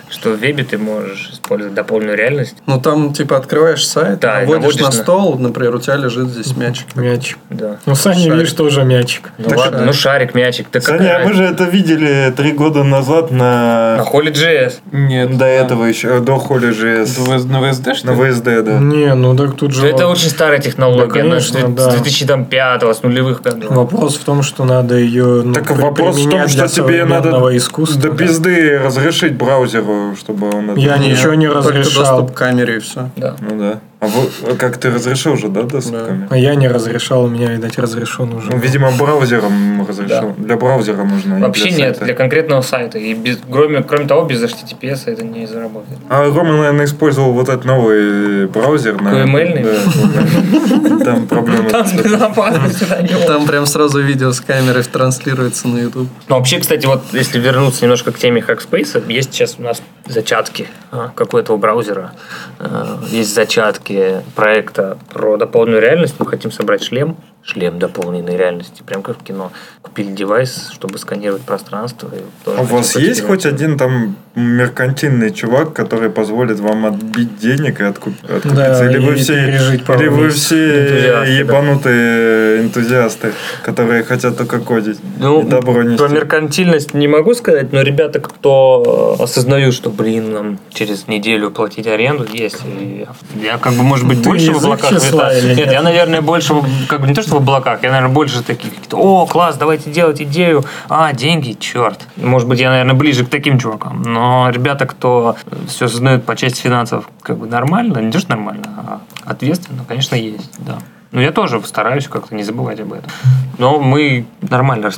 что в вебе ты можешь использовать дополненную реальность. Ну, там, типа, открываешь сайт, Да, наводишь наводишь на на- стол, например, у тебя лежит здесь мячик. Мячик. Да. Ну, Саня, Шарик. видишь, тоже мячик. Ну ладно, ну шарик, мячик. Да Саня, какая а мы же это видели три года назад На на... Holy.js. Нет. До этого еще, до Holy JS. На VSD, что На? VSD, да. Не, ну так тут же... Да это очень старая технология. Да, она с конечно, две- да. с 2005 с нулевых годов. Вопрос в том, что надо ее ну, Так при- вопрос в том, что для тебе надо искусства. до пизды разрешить браузеру, чтобы он это... Я ничего не Только разрешал. доступ к камере и все. Да. Ну да. А вы, как ты разрешил же, да, доступ Да. А я не разрешал, у меня, видать, разрешен уже. Ну, видимо, браузером разрешил. Для браузера нужно. Вообще для нет, сайта. для конкретного сайта. И без, кроме, кроме того, без HTTPS это не заработает. А Рома, наверное, использовал вот этот новый браузер. QML-ный? Да, QML. Там проблемы. Там да, не Там прям сразу видео с камерой транслируется на YouTube. Ну, вообще, кстати, вот если вернуться немножко к теме Hackspace, есть сейчас у нас зачатки а, как у этого браузера. а, Есть зачатки проекта про дополненную реальность. Мы хотим собрать шлем, шлем дополненной реальности, прям как в кино. Купили девайс, чтобы сканировать пространство. А у вас есть хоть один там меркантильный чувак, который позволит вам отбить денег и откуп- откупиться? Да, или вы все, или вы все Энтузиасты, да. ебанутые энтузиасты, которые хотят только кодить Ну, и добро нести? про меркантильность не могу сказать, но ребята, кто э, осознают, что, блин, нам через неделю платить аренду, есть. И я как бы, может быть, больше в облаках витаю. Нет, я, наверное, больше, как бы не то, что в облаках, я, наверное, больше таких, о, класс, давайте делать идею, а, деньги, черт. Может быть, я, наверное, ближе к таким чувакам. Но ребята, кто все осознают по части финансов, как бы нормально, не то, что нормально, а ответственно, конечно, есть, да. Но я тоже стараюсь как-то не забывать об этом. Но мы нормально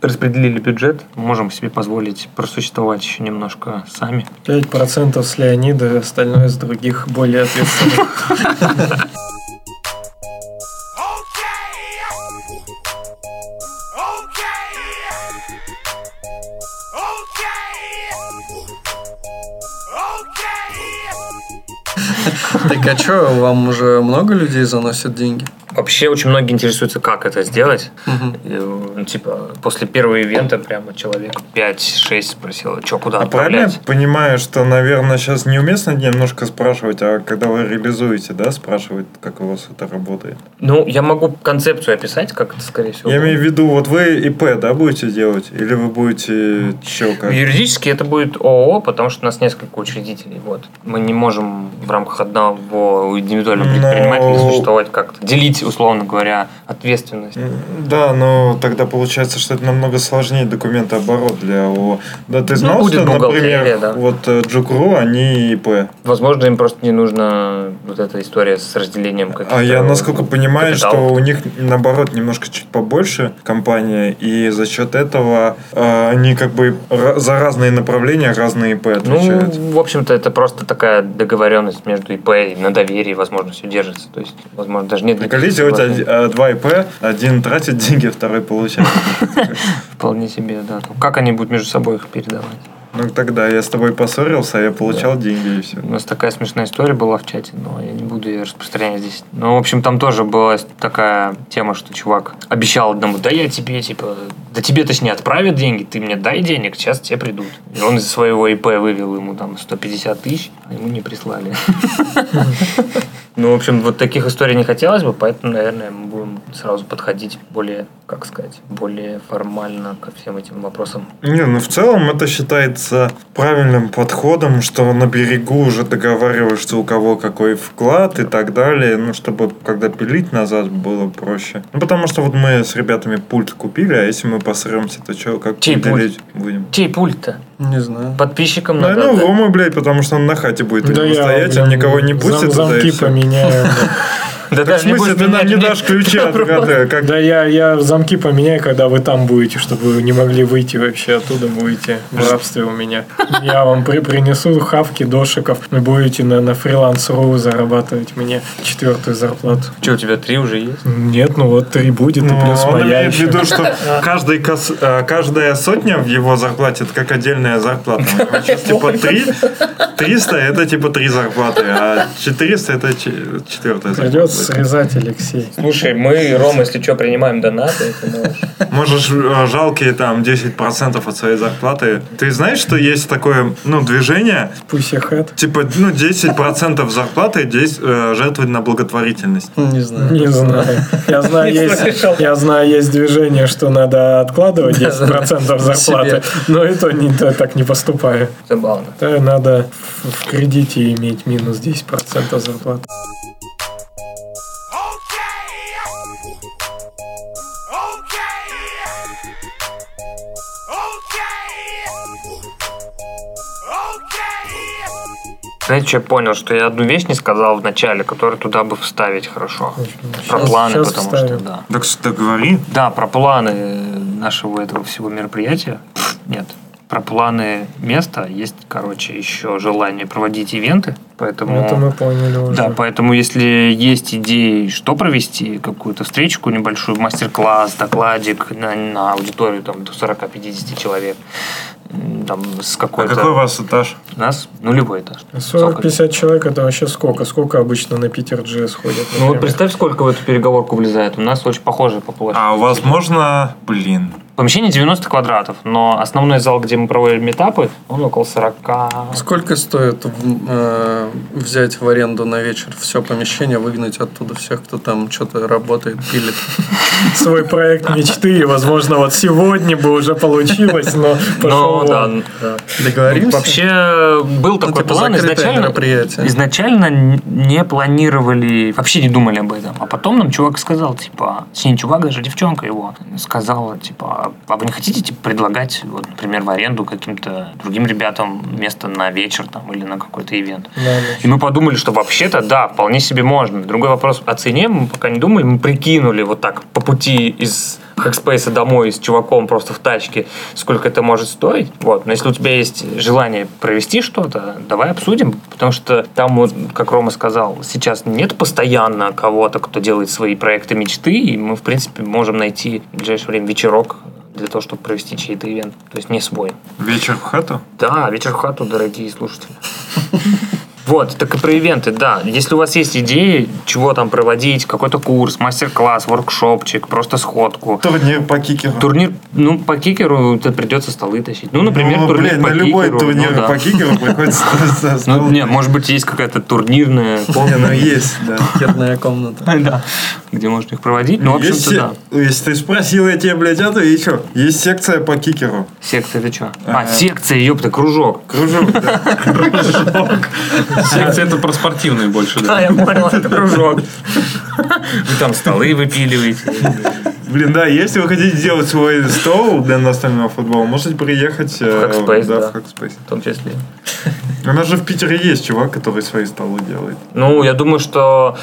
распределили бюджет, можем себе позволить просуществовать еще немножко сами. 5% с Леонида, остальное с других более ответственных. Так а что, вам уже много людей заносят деньги? Вообще очень многие интересуются, как это сделать. Мгм. И, ну, типа, после первого ивента прямо человек 5-6 спросил, что, куда А правильно я отправлять? понимаю, что, наверное, сейчас неуместно немножко спрашивать, а когда вы реализуете, да, спрашивать, как у вас это работает? Ну, я могу концепцию описать, как это, скорее всего, Я будет. имею в виду, вот вы ИП, да, будете делать? Или вы будете чё, как? Юридически это будет ООО, потому что у нас несколько учредителей. Вот. Мы не можем в рамках одного индивидуального Но- предпринимателя существовать как-то. Делить, условно говоря, ответственность. Да, но тогда получается, что это намного сложнее документооборот для ООО. Да, ты знал, Ну, что, например, да. вот э, Джукру, они ИП. Возможно, им просто не нужна вот эта история с разделением каких-то... А я, насколько понимаю, что капиталов. у них, наоборот, немножко чуть побольше компания, и за счет этого э, они как бы за разные направления разные ИП отвечают. Ну, в общем-то, это просто такая договоренность между ИП и на доверии, возможно, все держится. То есть, возможно, даже нет... Приколи никаких делать соглашений. од- э, два ИП, один тратит деньги, второй получает. Вполне себе, да. Как они будут между собой их передавать? Ну тогда я с тобой поссорился, а я получал деньги и все. У нас такая смешная история была в чате, но я не буду ее распространять здесь. Ну, в общем, там тоже была такая тема, что чувак обещал одному, да я тебе, типа, да тебе, точнее, отправят деньги, ты мне дай денег, сейчас тебе придут. И он из своего ИП вывел ему там 150 тысяч, а ему не прислали. Ну, в общем, вот таких историй не хотелось бы, поэтому, наверное, мы будем сразу подходить более, как сказать, более формально ко всем этим вопросам. Не, ну в целом это считается правильным подходом, что на берегу уже договариваешься, у кого какой вклад и так далее, ну, чтобы когда пилить назад было проще. Ну, потому что вот мы с ребятами пульт купили, а если мы посремся, то что, как Чей пульт? будем? Чей пульт-то? Не знаю. Подписчикам Ну, надо... ну. Рома, блядь, потому что он на хате будет Да я, стоять, он никого не пустит зам- туда и Замки всё. поменяю. Да, в смысле, ты нам не дашь ключи от Да я, я замки поменяю, когда вы там будете, чтобы вы не могли выйти вообще оттуда, будете в рабстве у меня. Я вам при, принесу хавки, дошиков, вы будете на, на фриланс.ру зарабатывать мне четвертую зарплату. Что, у тебя три уже есть? Нет, ну вот три будет, и Ну, плюс он моя имеет в виду, что каждый кос- э, каждая сотня в его зарплате это как отдельная зарплата. Сейчас типа 3, 300 это типа три зарплаты, а 400 это че- четвертая Придется зарплата. Срезать, Алексей. Слушай, мы, Рома, если что, принимаем донаты. ты можешь. Можешь э, жалкие там 10% от своей зарплаты. Ты знаешь, что есть такое ну, движение, Пусть я хэт. типа ну, 10% зарплаты здесь э, жертвовать на благотворительность. Не знаю. Не знаю. Я знаю, есть, слышал. я знаю, есть движение, что надо откладывать 10% зарплаты, Себе. но и то не, так не поступаю. Забавно. То надо в, в кредите иметь минус 10% зарплаты. Знаете, что я понял? Что я одну вещь не сказал в начале, которую туда бы вставить хорошо. Про Щас- планы, щас потому вставим. что, да. Так что говори. Да, про планы нашего этого всего мероприятия. Нет. Про планы места есть, короче, еще желание проводить ивенты. Поэтому... Это мы поняли уже. Да, поэтому если есть идеи, что провести, какую-то встречку небольшую, мастер-класс, докладик на, на аудиторию там, до 40-50 человек, там, с А какой-то... какой у вас этаж? У нас нулевой этаж. 40-50 человек это вообще сколько? Сколько обычно на Питер GS ходят? Ну вот например? представь, сколько в эту переговорку влезает. У нас очень похоже по площади. А у вас можно... Блин. Помещение 90 квадратов, но основной зал, где мы проводим метапы, он около 40. Сколько стоит в- э, взять в аренду на вечер все помещение, выгнать оттуда всех, кто там что-то работает, пилит? свой проект мечты, и, возможно, вот сегодня бы уже получилось, но пошел да. Договоримся? Вообще был Ну, такой типа, план изначально. Изначально не планировали, вообще не думали об этом. А потом нам чувак сказал, типа, точнее, не чувак, даже девчонка его сказала, типа, а вы не хотите типа, предлагать, вот, например, в аренду каким-то другим ребятам место на вечер там или на какой-то ивент? Да, да. И мы подумали, что вообще-то, да, вполне себе можно. Другой вопрос о цене мы пока не думали. Мы прикинули вот так по пути из Hackspace домой с чуваком просто в тачке, сколько это может стоить. Вот. Но если у тебя есть желание провести что-то, давай обсудим. Потому что там, вот, как Рома сказал, сейчас нет постоянно кого-то, кто делает свои проекты мечты. И мы, в принципе, можем найти в ближайшее время вечерок для того, чтобы провести чей-то ивент. То есть не свой. Вечер в хату? Да, вечер в хату, дорогие слушатели. Вот, так и про ивенты, да. Если у вас есть идеи, чего там проводить, какой-то курс, мастер-класс, воркшопчик, просто сходку. Турнир по кикеру. Турнир, ну, по кикеру это придется столы тащить. Ну, например, Ну, турнир блин, по на любой кикеру, турнир ну, да. по кикеру приходится... Ну, нет, может быть, есть какая-то турнирная Не, комната, ну есть, да. Паркетная комната. да, где можно их проводить. Ну, в общем-то, да. Если ты спросил, я тебе, блядь, это и что? Есть секция по кикеру. Секция это что? А, секция, ёпта, кружок. Кружок, да. Секция это про спортивные больше, Да, я понял, это кружок. Вы там столы выпиливаете. Блин, да, если вы хотите сделать свой стол для настольного футбола, можете приехать э, Hackspace, да, да. в Hackspace. В том числе. У нас же в Питере есть чувак, который свои столы делает. Ну, я думаю, что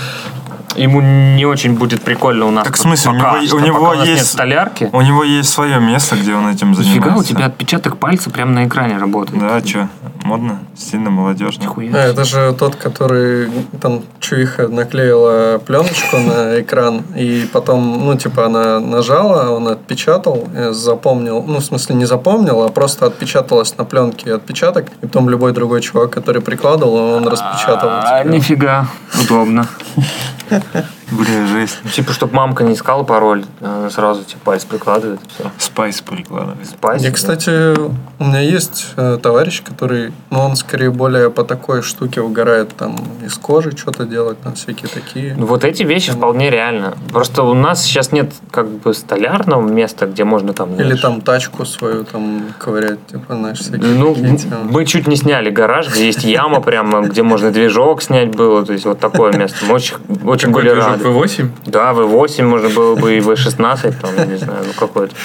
ему не очень будет прикольно у нас. Так в смысле, у пока него- что, у него пока у нас есть- нет столярки. У него есть свое место, где он этим занимается. Нифига, у тебя отпечаток пальца прямо на экране работает. Да, что, модно, стильно, молодежно. Нихуя. А, это же тот, который там чуиха наклеила пленочку на экран, и потом, ну, типа, она нажала, он отпечатал, э, запомнил, ну, в смысле, не запомнил, а просто отпечаталось на пленке отпечаток, и потом любой другой чувак, который прикладывал, он распечатал. А, нифига, удобно. Бля, жесть. Типа, чтобы мамка не искала пароль, она сразу типа палец прикладывает, и все. Спайс прикладывает. Спайс. Я, кстати, у меня есть э, товарищ, который, ну, он скорее более по такой штуке угорает, там, из кожи что-то делать, там, всякие такие. Ну, Вот эти вещи вполне реально. Просто у нас сейчас нет как бы столярного места, где можно там... Или там тачку свою там ковырять, типа, знаешь, всякие Ну, такие мы чуть не сняли гараж, где есть яма прямо, где можно движок снять было. То есть вот такое место. Мы очень, очень были рады. V8? Да, V8 можно было бы и V16, там, не знаю, ну какой-то.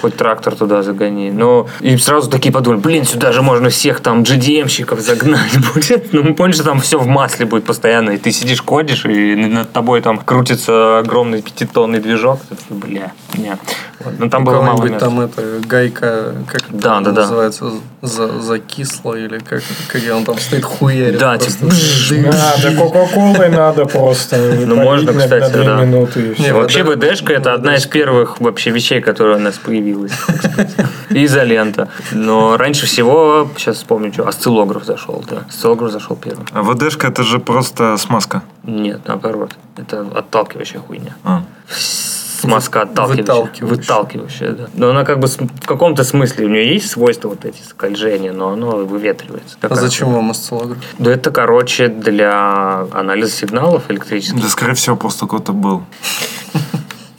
Хоть трактор туда загони. Но и сразу такие подумали, блин, сюда же можно всех там GDM-щиков загнать будет. Ну, мы поняли, что там все в масле будет постоянно. И ты сидишь, кодишь, и над тобой там крутится огромный пятитонный движок. Ты бля, нет. Вот. Но там У было мало места. там это гайка, как это Да, да, да. называется, за, закисла или как, как он там стоит хуярит. Да, типа. Надо, кока-колой надо просто. Ну, можно, кстати, да. Вообще ВДшка это одна из первых вообще вещей, которая у нас появилась. так сказать. И изолента. Но раньше всего, сейчас вспомню, что, осциллограф зашел, да. Осциллограф зашел первым. А ВДшка это же просто смазка. Нет, наоборот. Это отталкивающая хуйня. А. Смазка отталкивающая. Выталкивающая. Выталкивающая, да. Но она как бы в каком-то смысле, у нее есть свойства вот эти скольжения, но оно выветривается. А Такая зачем хуйня. вам осциллограф? Да это, короче, для анализа сигналов электрических. Да, скорее всего, просто кто-то был.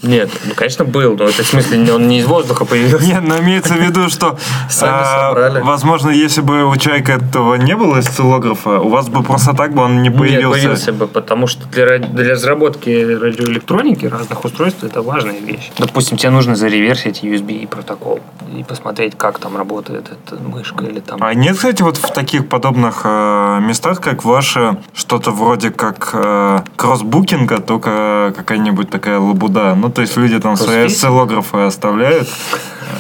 Нет, ну, конечно, был, но это в смысле он не из воздуха появился. Нет, но имеется в виду, что, Сами а, собрали. возможно, если бы у человека этого не было осциллографа, у вас бы просто так бы он не Нет, появился. появился бы, потому что для, для разработки радиоэлектроники разных устройств это важная вещь. Допустим, тебе нужно зареверсить USB протокол и посмотреть, как там работает эта мышка или там... А нет, кстати, вот в таких подобных э, местах, как ваше, что-то вроде как э, кроссбукинга, только какая-нибудь такая лабуда. Ну, то есть люди там свои Кроссфит? осциллографы оставляют,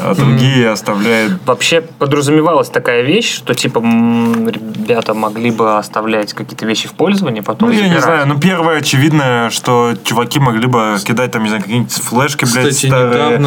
а другие оставляют Вообще подразумевалась такая вещь, что типа ребята могли бы оставлять какие-то вещи в пользовании, потом Ну, я не знаю, ну, первое очевидное, что чуваки могли бы кидать там, не знаю, какие-нибудь флешки, блядь, Кстати, старые.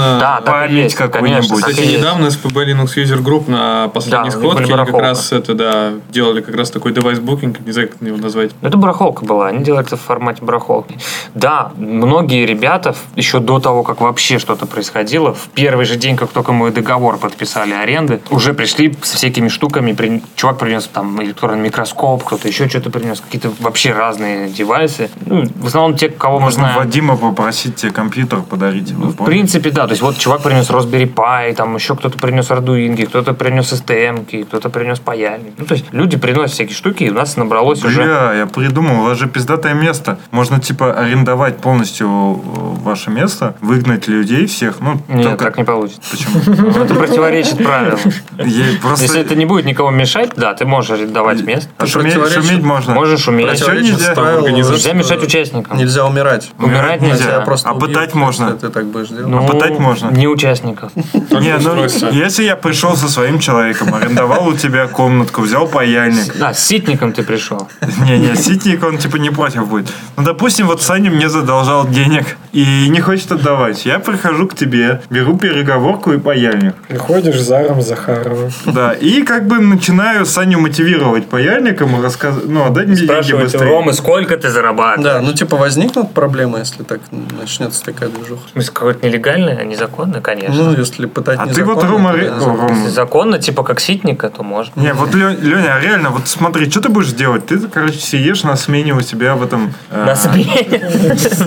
память какую-нибудь. Кстати, есть. недавно SPB Linux User Group на последней сходке как раз это, да, делали как раз такой девайс букинг, не знаю, как его назвать. Ну, Это барахолка была, они делали это в формате барахолки. Да, многие ребята в- еще до того, как вообще что-то происходило, в первый же день, как только мы договор подписали аренды, уже пришли со всякими штуками. При- Чувак принес там электронный микроскоп, кто-то еще что-то принес, какие-то вообще разные девайсы. Ну, в основном те, кого мы Можно знаем. Вадима попросить тебе компьютер подарить. Ну, в принципе, да. То есть вот чувак принес Raspberry Pi, там еще кто-то принес Arduino, кто-то принес STM, кто-то принес паяльник. Ну, то есть люди приносят всякие штуки, и у нас набралось уже... Бля, я придумал, у вас же пиздатое место. Можно, типа, арендовать полностью э, ваше место, выгнать людей всех. Ну, Нет, только... так не получится. Почему? Ну, Это противоречит правилам. Если это не будет никого мешать, да, ты можешь арендовать место. А шуметь, можно. Можешь уметь. А нельзя? мешать участникам. Нельзя умирать. Умирать Нельзя. нельзя. Тебя просто А пытать можно? Ты так будешь делать. Ну, пытать можно? Не участников. Не, ну, если я пришел со своим человеком, арендовал у тебя комнатку, взял паяльник. Да, с ситником ты пришел. Не-не, ситник, он типа не против будет. Ну, допустим, вот Саня мне задолжал денег и не хочет отдавать. Я прихожу к тебе, беру переговорку и паяльник. Приходишь Заром Захаровым. Да, и как бы начинаю Саню мотивировать паяльником и рассказывать, ну, отдать мне деньги быстрее. Ромы, сколько ты зарабатываешь? Да, ну типа возникнут проблемы, если так начнется такая движуха. В смысле, какое-то нелегальное, а незаконное, конечно. Ну, если пытать А ты вот, Рома. Рома, Если законно, типа как ситника, то может. Не, вот, Леня, а реально, вот смотри, что ты будешь делать? Ты, короче, сидишь на смене у себя в этом... э, На смене.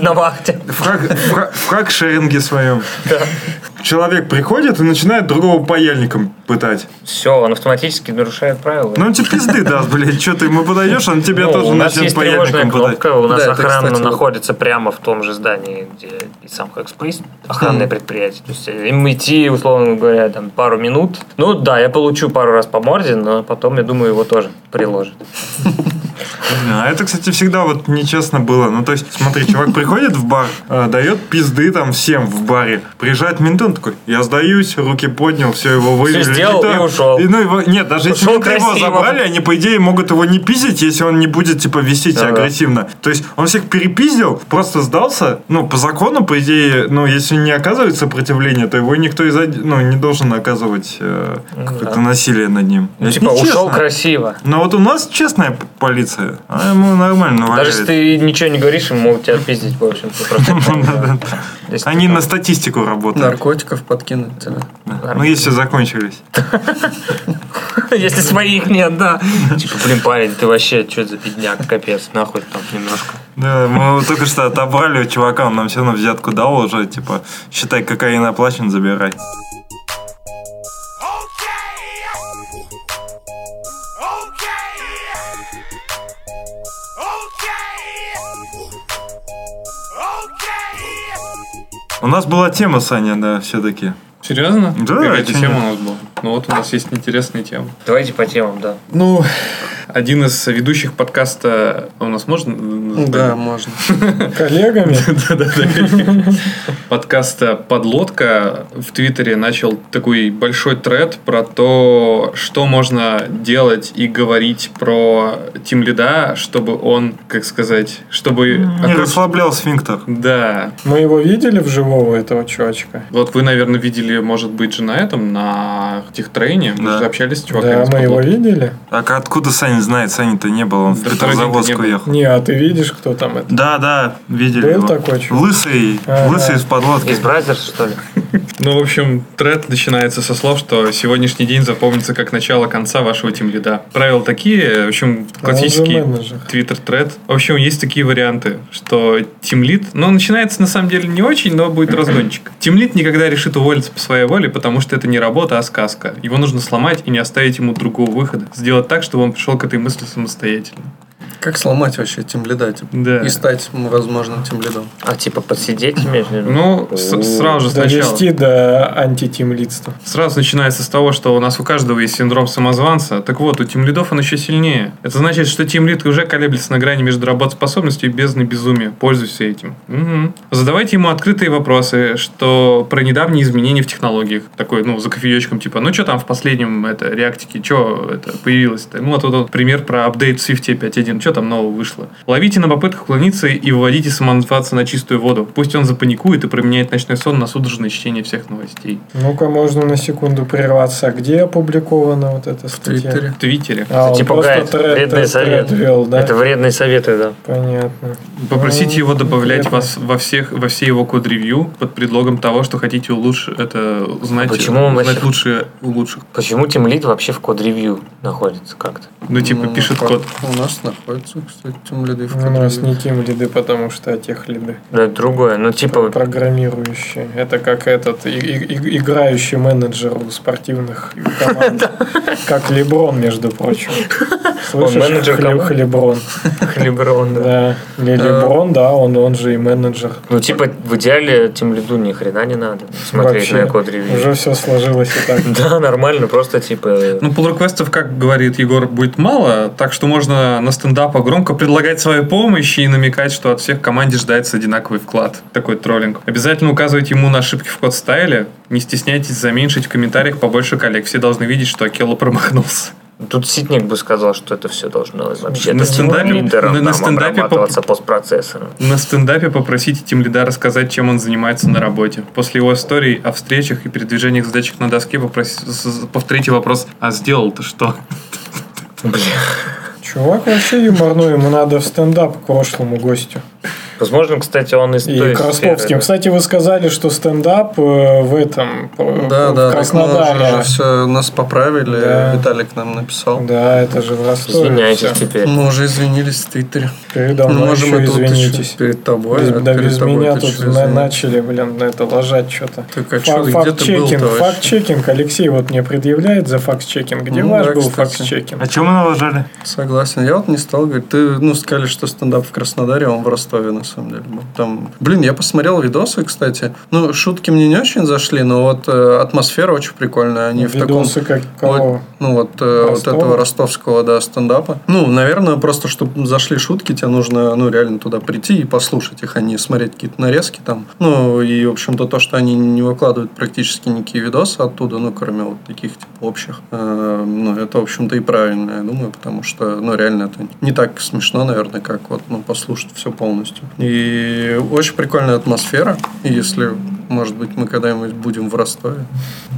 На вахте. Фраг, фра- фраг-шеринге своем. Человек приходит и начинает другого паяльником пытать. Все, он автоматически нарушает правила. Ну, он тебе пизды даст, блядь. Что ты ему подойдешь, он тебя Ну, тоже начнет паяльником пытать. кнопка, у нас Да, это, охрана кстати, вот- находится прямо в том же здании, где и сам Hackspace, охранное предприятие. То есть э, им идти, условно говоря, там пару минут. Ну да, я получу пару раз по морде, но потом, я думаю, его тоже приложат. А это, кстати, всегда вот нечестно было. Ну, то есть, смотри, чувак приходит в бар, э, дает пизды там всем в баре. Приезжает мент, он такой, я сдаюсь, руки поднял, все, его вывели. сделал да. и ушел. ну, его, нет, даже если Ушел его красиво. забрали, они, по идее, могут его не пиздить, если он не будет, типа, вести себя Да-да. агрессивно. То есть, он всех перепиздил, просто сдался. Ну, по закону, по идее, ну, если не оказывает сопротивление, то его никто из ну, не должен оказывать э, какое-то насилие над ним. Ну, типа, ушел красиво. Но вот у нас честная п- полиция, а ему нормально Даже наваляет. если ты ничего не говоришь, им могут тебя отпиздить, в общем-то. Если Они на статистику работают. Наркотиков подкинуть. Ну, если закончились. Если своих нет, да. Типа, блин, парень, ты вообще, что за бедняк, капец, нахуй там немножко. Да, мы только что отобрали у чувака, он нам все равно взятку дал уже, типа, считай, кокаин оплачен, забирай. У нас была тема, Саня, да, все-таки. Серьезно? Да, Какая-то чё тема у нас была. Ну вот у нас есть интересная тема. Давайте по темам, да. Ну, один из ведущих подкаста у нас можно? Да, можно. Коллегами? Да-да-да. Подкаста «Подлодка» в Твиттере начал такой большой тред про то, что можно делать и говорить про Тим Лида, чтобы он, как сказать, чтобы... Не расслаблял сфинктер. Да. Мы его видели вживого, этого чувачка? Вот вы, наверное, видели, может быть, же на этом, на техтрейне. Мы Да. же общались с чуваками. Да, с мы его видели. А откуда Саня знает? Саня-то не был, он в Да Петрозаводск не был. уехал. Не, а ты видишь, кто там это? Да, да, видели Был его. такой чувак? Лысый, Ага. лысый из подлодки. Из Brothers, что ли? Ну, в общем, тред начинается со слов, что сегодняшний день запомнится как начало конца вашего тимлида. Правила такие, в общем, классический А он же менеджер. твиттер тред. В общем, есть такие варианты, что тимлид, ну, начинается на самом деле не очень, но будет разгончик. Тимлид никогда решит уволиться по своей воле, потому что это не работа, а сказка. Его нужно сломать и не оставить ему другого выхода. Сделать так, чтобы он пришел к этой мысли самостоятельно. Как сломать вообще тем лида, типа, Да. и стать, возможно, тем лидом? А типа подсидеть виду? Ну, с- сразу же сначала. Довести до антитимлидства. Сразу начинается с того, что у нас у каждого есть синдром самозванца. Так вот, у тимлидов он еще сильнее. Это значит, что тимлид уже колеблется на грани между работоспособностью и бездной безумия. Пользуйся этим. Мгм. Задавайте ему открытые вопросы, что про недавние изменения в технологиях. Такой, ну, за кофеечком, типа, ну, что там в последнем это, реактике, что это появилось-то? Ну, вот тут вот пример про апдейт в Swift 5.1. Что там нового вышло? Ловите на попытках уклониться и выводите самозванца на чистую воду. Пусть он запаникует и променяет ночной сон на судорожное чтение всех новостей. Ну-ка, можно на секунду прерваться. А где опубликована вот эта В статья? Твиттере. В Твиттере. А, он типа просто гайд, тред- вредные тред советы. вел, да? Это вредные советы, да. Понятно. Попросите Ну, его добавлять конкретно. вас во всех во все его код-ревью под предлогом того, что хотите улучшить это узнать, А почему узнать вообще- лучше у лучших. Почему тимлид вообще в код-ревью находится как-то? Ну, типа, Ну, пишет код. У нас находится, кстати, тем лиды в У нас не тим лиды, потому что тех лиды. Да, это другое. Ну, типа, Программирующие. Это как этот и- и- играющий менеджер у спортивных команд. Как Леброн, между прочим. Слышишь? менеджер Хле- команд? Хлеброн. Хлеброн, да. Да. Не Леброн, да, он, он же и менеджер. Ну, типа, в идеале тимлиду ни хрена не надо смотреть Вообще, на код-ревью. Уже все сложилось и так. Да, нормально, просто типа... Ну, pull-реквестов, как говорит Егор, будет мало, так что можно на стендапах громко предлагать свою помощь и намекать, что от всех в команде ждается одинаковый вклад. Такой троллинг. Обязательно указывайте ему на ошибки в код-стайле. Не стесняйтесь заменьшить в комментариях побольше коллег. Все должны видеть, что Акела промахнулся. Тут Ситник бы сказал, что это все должно вообще На стендапе- лидером на- на стендапе обрабатываться постпроцессором. На стендапе попросите тем лида рассказать, чем он занимается на работе. После его историй о встречах и передвижениях задачек на доске попроси- повторите вопрос, а сделал-то что? Чувак вообще юморной, ему надо в стендап к прошлому гостю. Возможно, кстати, он из И той к ростовским. сферы, да. Кстати, вы сказали, что стендап э, в этом, э, Да, в да, так мы Краснодаре. уже все нас поправили. Да. Виталик нам написал. Да, это же в Ростове. Извиняйтесь всё. теперь. Мы уже извинились в Твиттере. Передо мной можем еще извинитесь. еще перед тобой. Без- а да перед без тобой меня тут что, на- начали, блин, на это ложать что-то. Так, а был Факт-чекинг, факт-чекинг. Алексей вот мне предъявляет за факт-чекинг. Где Ну ваш да, был кстати. факт-чекинг? А чем мы налажали? Согласен. Я вот не стал говорить. Ты, ну, сказали, что стендап в Краснодаре, а он в Ростове, на самом деле. Там, блин, я посмотрел видосы, кстати. Ну, шутки мне не очень зашли, но вот э, атмосфера очень прикольная. Они в таком... Видосы как Вот, кого? ну вот, э, вот этого ростовского, да, стендапа. Ну, наверное, просто, чтобы зашли шутки, тебе нужно, ну, реально туда прийти и послушать их, а не смотреть какие-то нарезки там. Ну, и, в общем-то, то, что они не выкладывают практически никакие видосы оттуда, ну, кроме вот таких, типа, общих, э, ну, это, в общем-то, и правильно, я думаю, потому что, ну, реально, это не так смешно, наверное, как вот, ну, послушать все полностью. И очень прикольная атмосфера, и если может быть, мы когда-нибудь будем в Ростове.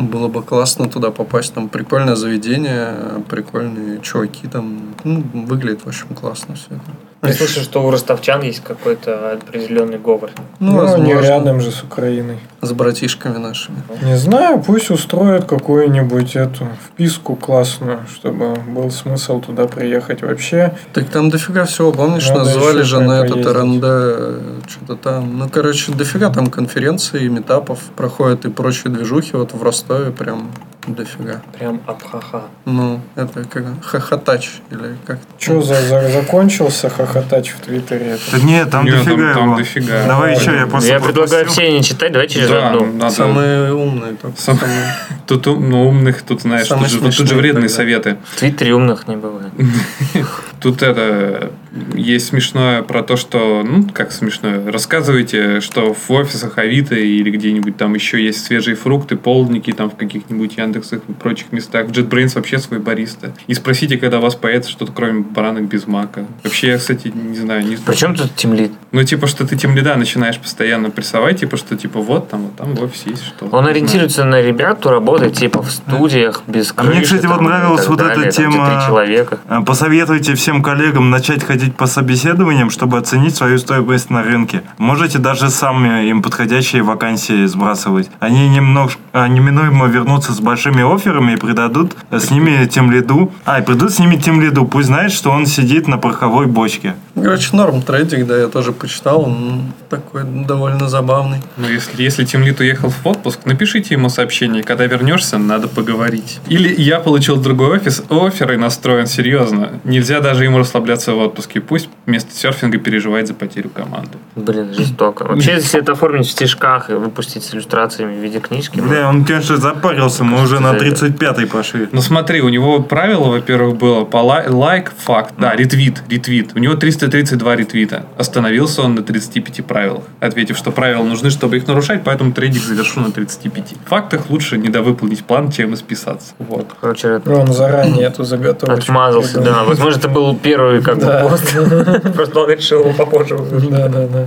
Было бы классно туда попасть. Там прикольное заведение, прикольные чуваки там. Ну, выглядит, в общем, классно все это. Я слышал, что у ростовчан есть какой-то определенный говор. Ну, Ну, не рядом же с Украиной. с братишками нашими. Не знаю, пусть устроят какую-нибудь эту вписку классную, чтобы был смысл туда приехать вообще. Так там дофига всего, помнишь, Надо нас звали еще же на этот. РНД, что-то там. Ну, короче, дофига там конференций, метапов проходят и прочие движухи. Вот в Ростове прям дофига. Прям абхаха. Ну, это как хохотач или как Че, за, за- закончился хохотач в Твиттере? Да нет, там Нет, там- дофига там его. дофига. Давай еще, я просто Я предлагаю пропустил. все не читать, давай через Да, одну. надо- самые умные только. Сам- самые- Тут ну, умных, тут знаешь, Самые тут же, тут же вредные тогда. советы. В Твиттере умных не бывает. Тут это есть смешное про то, что, ну, как смешное, рассказывайте, что в офисах Авито или где-нибудь там еще есть свежие фрукты, полдники там в каких-нибудь Яндексах и прочих местах. В JetBrains вообще свой бариста. И спросите, когда у вас появится что-то кроме баранок без мака. Вообще, я, кстати, не знаю, не Причем тут тимлит? Ну, типа, что ты тем лида начинаешь постоянно прессовать, типа, что, типа, вот там, вот там в офисе есть что. Он ориентируется на ребят, кто работает типа в студиях, без А мне, крыши, кстати, вот там, и нравилась вот эта далее, там, где тема- человека. А, Посоветуйте всем коллегам начать ходить по собеседованиям, чтобы оценить свою стоимость на рынке. Можете даже сами им подходящие вакансии сбрасывать. Они немного, а, неминуемо вернутся с большими офферами и придадут с ними тем лиду. А, и придут с ними тем лиду. Пусть знает, что он сидит на пороховой бочке. Короче, норм трейдинг, да, я тоже почитал. Он такой довольно забавный. Ну, если, если Тимлит уехал в отпуск, напишите ему сообщение, когда вернешься, надо поговорить. Или я получил другой офис, офер и настроен серьезно. Нельзя даже ему расслабляться в отпуске. Пусть вместо серфинга переживает за потерю команды. Блин, жестоко. Вообще, если это оформить в стишках и выпустить с иллюстрациями в виде книжки, ну, Да, он, конечно, запарился, мы уже на За это. 35-й пошли. Ну смотри, у него правило, во-первых, было по лай- лайк, факт, да, ретвит, ретвит. У него 332 ретвита. Остановился он на 35 правилах, ответив, что правила нужны, чтобы их нарушать, поэтому трейдинг завершу на 35. В фактах лучше недовыполнить план, чем исписаться. Вот. короче, это Он заранее эту заготовочку. отмазался, да. Возможно, это был первый как бы пост. Просто он решил попозже. Да, да, да.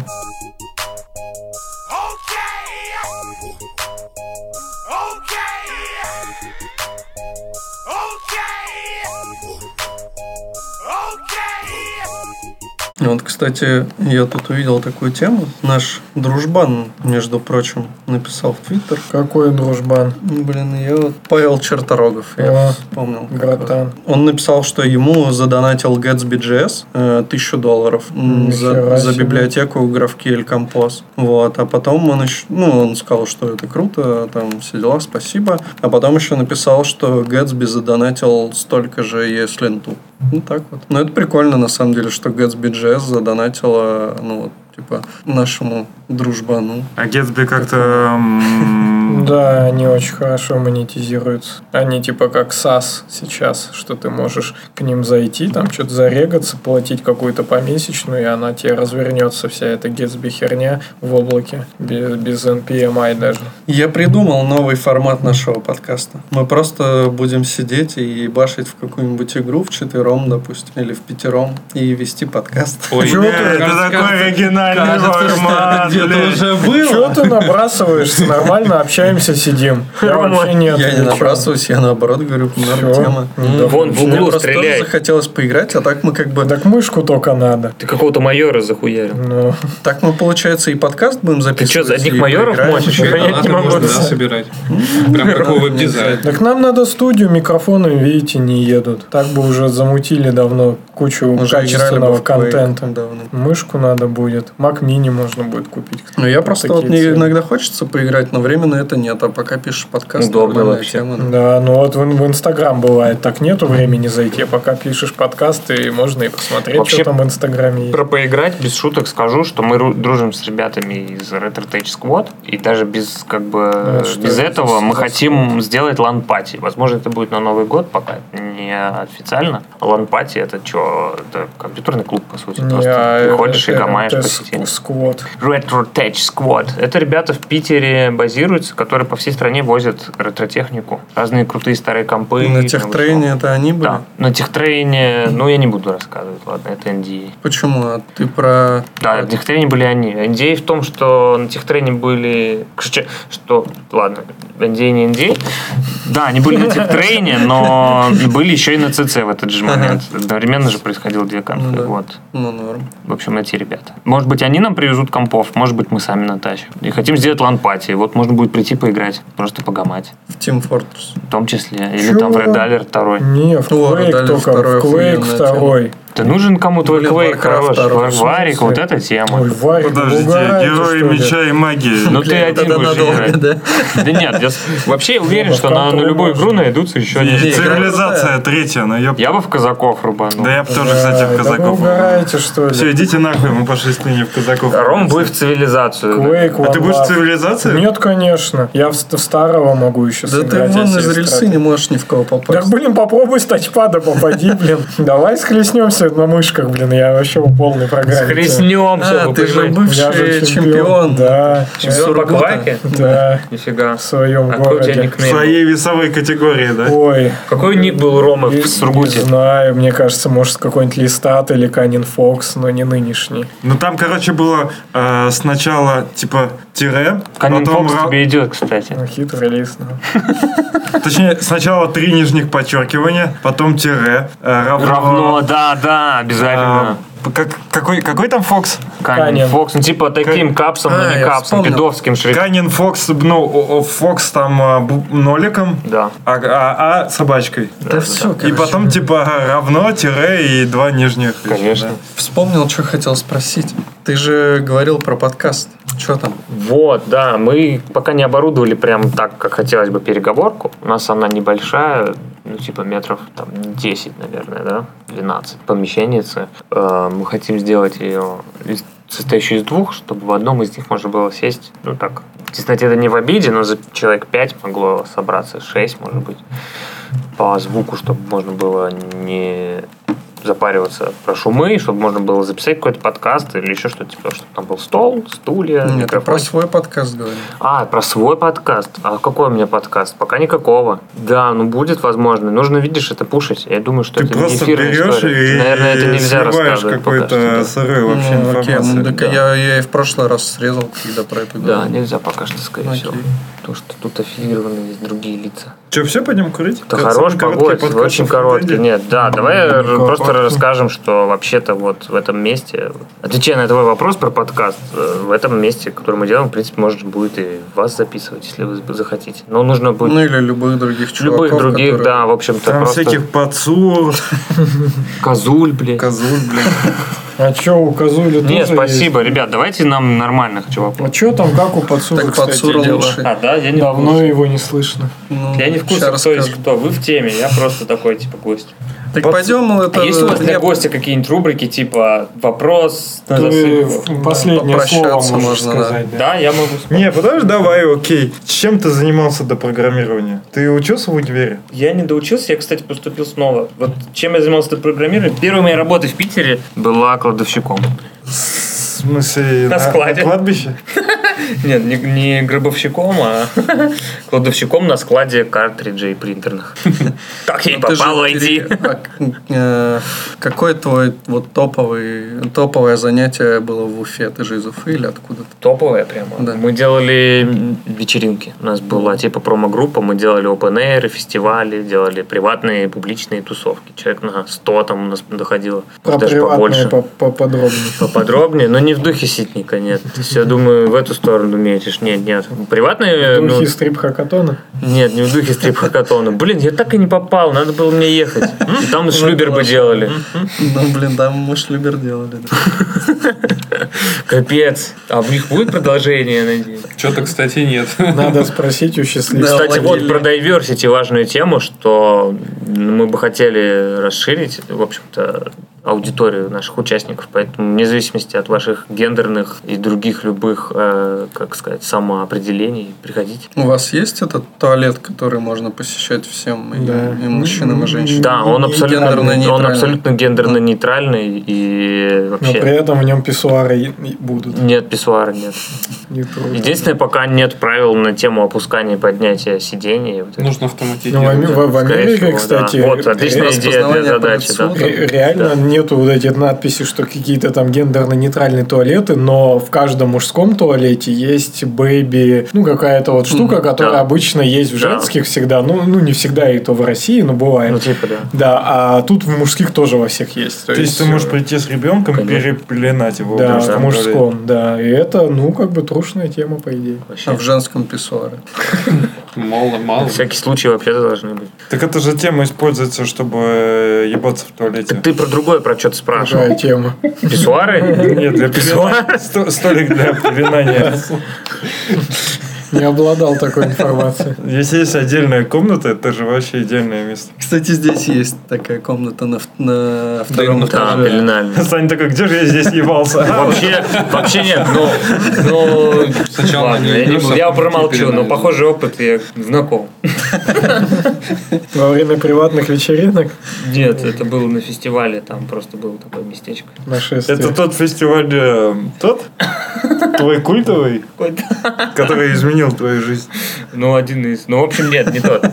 Вот, кстати, я тут увидел такую тему. Наш дружбан, между прочим, написал в Твиттер. Какой дружбан. Блин, я вот Павел Черторогов, я О, вспомнил. Братан. Он написал, что ему задонатил Gatsby.js э, тысячу долларов за, за библиотеку GraphQL Compose. Вот. А потом он еще, ну, он сказал, что это круто, там все дела, спасибо. А потом еще написал, что Gatsby задонатил столько же ES-ленту. Ну, так вот. Но это прикольно, на самом деле, что Gatsby.js задонатила, ну, вот, типа, нашему дружбану. А Гетсби как-то... Да, они очень хорошо монетизируются. Они типа как SAS сейчас, что ты можешь к ним зайти, там что-то зарегаться, платить какую-то помесячную, и она тебе развернется вся эта Gatsby херня в облаке, без, без NPMI даже. Я придумал новый формат нашего подкаста. Мы просто будем сидеть и башить в какую-нибудь игру в четвером, допустим, или в пятером, и вести подкаст. Ой, ты? это такой кажется, оригинальный кажется, что формат, это уже было. Чего ты набрасываешься? Нормально общаемся, сидим. Я вообще нет. Я не набрасываюсь, я наоборот говорю, норм тема. Вон в углу стреляй. захотелось поиграть, а так мы как бы... Так мышку только надо. Ты какого-то майора захуярил. Ну, Так мы, получается, и подкаст будем Ты записывать. что, одних и майоров мочишь? Донаты не могу. собирать. Прям как у веб-дизайна. Так нам надо студию, микрофоны, видите, не едут. Так бы уже замутили давно кучу качественного контента. Мышку надо будет. Mac Mini можно будет купить. Ну, я просто вот мне цены. иногда хочется поиграть, но времени на это нет. А пока пишешь подкаст, Удобно вообще. тема. Да, ну вот в, в Инстаграм бывает, так нету времени зайти, а пока пишешь подкаст, и можно и посмотреть, Вообще, что там в Инстаграме есть. Про поиграть, без шуток скажу, что мы ру- дружим с ребятами из Retro Tech Squad, и даже без как бы А что без это этого мы хотим сделать LAN party. Возможно, это будет на Новый год, пока не официально. LAN party это что? Это компьютерный клуб, по сути. Не, Просто а приходишь и это- гамаешь это по сети. сквот. Retro Tech Squad. Это ребята в Питере базируются, которые по всей стране возят ретро-технику. Разные крутые старые компы. На техтрейне это они были? Да. На техтрейне, ну, я не буду рассказывать, ладно, это NDA. Почему? А ты про... Да, на техтрейне были они. NDA в том, что на техтрейне были... Что... Ладно, NDA не NDA. Да, они были на техтрейне, но были еще и на CC в этот же момент. Одновременно же происходило две конфы. Ну. Вот. Ну, норм. В общем, эти ребята. Может быть, они нам привезут компов, может быть, мы сами натащим. И хотим сделать LAN party. Вот можно будет прийти поиграть, просто погамать. В Team Fortress. В том числе. Или Чё? там в Red Alert 2. Не, в Quake только, в Quake охуенная второй. Да нужен кому твой Блин, квейк Warcraft хороший. второй. Вар- Варик, вот эта тема. Ой, Варик, Подождите, герои меча и магии. Ну ты один будешь играть. да? Да нет, я вообще я уверен, что на, любую игру найдутся еще несколько. цивилизация третья, ну ёп. Я бы в казаков рубанул. Да я бы тоже, Да, кстати, в да вы казаков. угораете, что ли? Все, идите нахуй, мы пошли с ними в казаков. Ром будет в цивилизацию. Quake, А ты будешь в Love. цивилизации? Нет, конечно. Я в, старого могу еще Да ты сыграть. вон из рельсы не можешь ни в кого Да, попасть. блин, попробуй с тачпада попади, блин. Давай схлестнемся на мышках, блин. Я вообще в полной программе. Хлестнемся, А, вы ты же? Я же бывший чемпион. Да. Чемпион по Сургута. кваке? Да. Нифига. В своем А городе. В своей весовой категории, да? Ой, Какой ник был не, в Сургуте? не знаю, мне кажется, может какой-нибудь Листат или Канин Фокс, но не нынешний. Ну там, короче, было э, сначала типа тире, Канин потом Фокс ра- тебе идет, кстати. Ну, хитрый лист. точнее сначала три нижних подчеркивания, потом тире, э, равно, Равно, да, да, обязательно. а, как, какой, какой там Фокс? Канин. Фокс, ну типа таким капсом, но А, не я капсом, пидовским шрифтом. Канин Фокс, ну, Фокс там а, ноликом, Да. а, а, а собачкой. Да все, И потом типа равно, тире и два нижних. Конечно. Да. Вспомнил, что хотел спросить. Ты же говорил про подкаст. Что там? Вот, да, мы пока не оборудовали прям так, как хотелось бы переговорку. У нас она небольшая, ну, типа метров там 10, наверное, да, 12 помещенницы. Э, Мы хотим сделать ее состоящую из двух, чтобы в одном из них можно было сесть, ну так, в это не в обиде, но за человек 5 могло собраться, 6, может быть, по звуку, чтобы можно было не запариваться про шумы, чтобы можно было записать какой-то подкаст или еще что-то, типа, чтобы там был стол, стулья, Нет, микрофон. про свой подкаст говорил. А, про свой подкаст. А какой у меня подкаст? Пока никакого. Да, ну будет возможно. Нужно, видишь, это пушить. Я думаю, что Ты это не просто эфирная берешь история. и, Наверное, это нельзя рассказывать какой-то сырой вообще Ну, окей, информации. ну, так да. я, я и в прошлый раз срезал, когда про это Да, говорил. нельзя пока что, скорее Окей. всего. Потому что тут аффилированы есть другие лица. Че, все пойдем курить? Да хорош короткий погодь, подкаст очень короткий. Нет, да, давай Ну, просто короткий. расскажем, что вообще-то вот в этом месте, отвечая на твой вопрос про подкаст, э, в этом месте, который мы делаем, в принципе, можно будет и вас записывать, если вы захотите. Но нужно будет Ну или любых других чуваков, любых других, которые- да, в общем-то, Там просто всяких пацур, козуль, блядь. козуль, блин. А чё, у Козули тоже Не, есть? спасибо, ребят, давайте нам нормальных чуваков. А чё там, как у Пацура, Так кстати, Пацура дела? лучше. А, да, я не Давно его не слышно. Ну, Я не в курсе, кто есть кто. Вы в теме, я просто такой, типа, гость. Так Пац- пойдем, это... А есть у вас для я- гостя какие-нибудь рубрики, типа вопрос на Ты засыпку? последнее слово можно, сказать. да. Да, я могу сказать. Не, подожди, давай, окей. Чем ты занимался до программирования? Ты учился в универе? Я не доучился, я, кстати, поступил снова. Вот чем я занимался до программирования? Первая моя работа в Питере была кладовщиком. Смысле, На складе. кладбище? Нет, не, не гробовщиком, а кладовщиком на складе картриджей принтерных. Так я и попал в пере- IT. а, э, Какое твое вот топовый, топовое занятие было в Уфе? Ты же из Уфы или откуда-то? Топовая прямо. Да. Мы делали вечеринки. У нас была типа промо-группа, мы делали open air, фестивали, делали приватные, публичные тусовки. Человек на 100 там у нас доходило. Про даже приватные побольше. по- поподробнее. Поподробнее, но не в духе ситника, нет. То есть, я думаю, в эту сторону метишь. Нет, нет. Приватные... В ну, духе стрип-хакатона. нет, не в духе стрип-хакатона. Блин, я так и не попал, надо было мне ехать. И там шлюбер бы делали. Ну, блин, там мы шлюбер делали. Капец. А в них будет продолжение, надеюсь? Что-то, кстати, нет. Надо спросить у счастливца. Да, Кстати, вот про diversity важную тему, что мы бы хотели расширить, в общем-то, аудиторию наших участников. Поэтому вне зависимости от ваших гендерных и других любых, э, как сказать, самоопределений, приходите. У вас есть этот туалет, который можно посещать всем, и, Да. и мужчинам, и женщинам? Да, он И абсолютно, гендерно он нейтральный. абсолютно гендерно нейтральный и Но вообще при этом в нем писсуары и- и будут. нет писсуара, нет. Не трудно. Единственное, пока нет правил на тему опускания и поднятия сидений. Вот. Нужно Ну, в, автоматизировать. Ами- в- в Скорее Америке, всего, кстати, да. Вот, отличная идея для задачи. Да. да. Нету вот этих надписей, что какие-то там гендерно-нейтральные туалеты, но в каждом мужском туалете есть бэйби, ну какая-то вот штука, которая да. обычно есть в Да. женских всегда, ну, ну не всегда и то в России, но бывает. Ну, типа, да. Да, а тут в мужских тоже во всех есть. То есть ты можешь э, прийти с ребенком, Конечно. перепеленать его Да, в мужском, да. И это, ну, как бы трушная тема, по идее. Вообще. А в женском писсуаре. Мало, мало. На всякий случай вообще должны быть. Так эта же тема используется, чтобы ебаться в туалете. Так ты про другое про что ты Какая спрашивал? тема. Писсуары? Нет, для Писсуар? Сто- Столик для пеленания. Не обладал такой информацией. Если есть отдельная комната, это же вообще идеальное место. Кстати, здесь есть такая комната на, на втором ну, Да, этаже. пеленальный. Саня такой, где же я здесь ебался? Вообще, вообще нет, ну, ну Сначала ладно, я, не я промолчу, но похожий опыт я знаком. Во время приватных вечеринок Нет, это было на фестивале, там просто было такое местечко. нашествие. Это тот фестиваль, э, тот? Твой культовый, который изменил твою жизнь. Ну, один из. Ну, в общем, нет, не тот.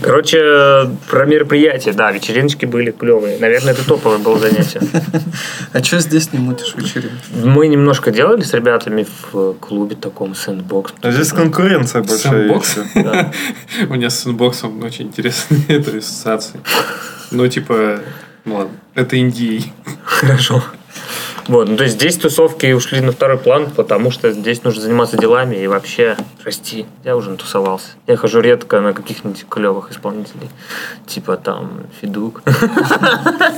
Короче, про мероприятия, да, вечериночки были клевые. Наверное, это топовое было занятие. А что здесь не мутишь вечеринку? Мы немножко делали с ребятами в клубе таком Sandbox. А здесь конкуренция большая. Sandbox? У меня с инбоксом очень интересные это ассоциации. Ну, типа, ну ладно, это Индией. Хорошо. Вот, ну то есть здесь тусовки ушли на второй план, потому что здесь нужно заниматься делами и вообще расти. Я уже натусовался. Я хожу редко на каких-нибудь клевых исполнителей. Типа там Федук.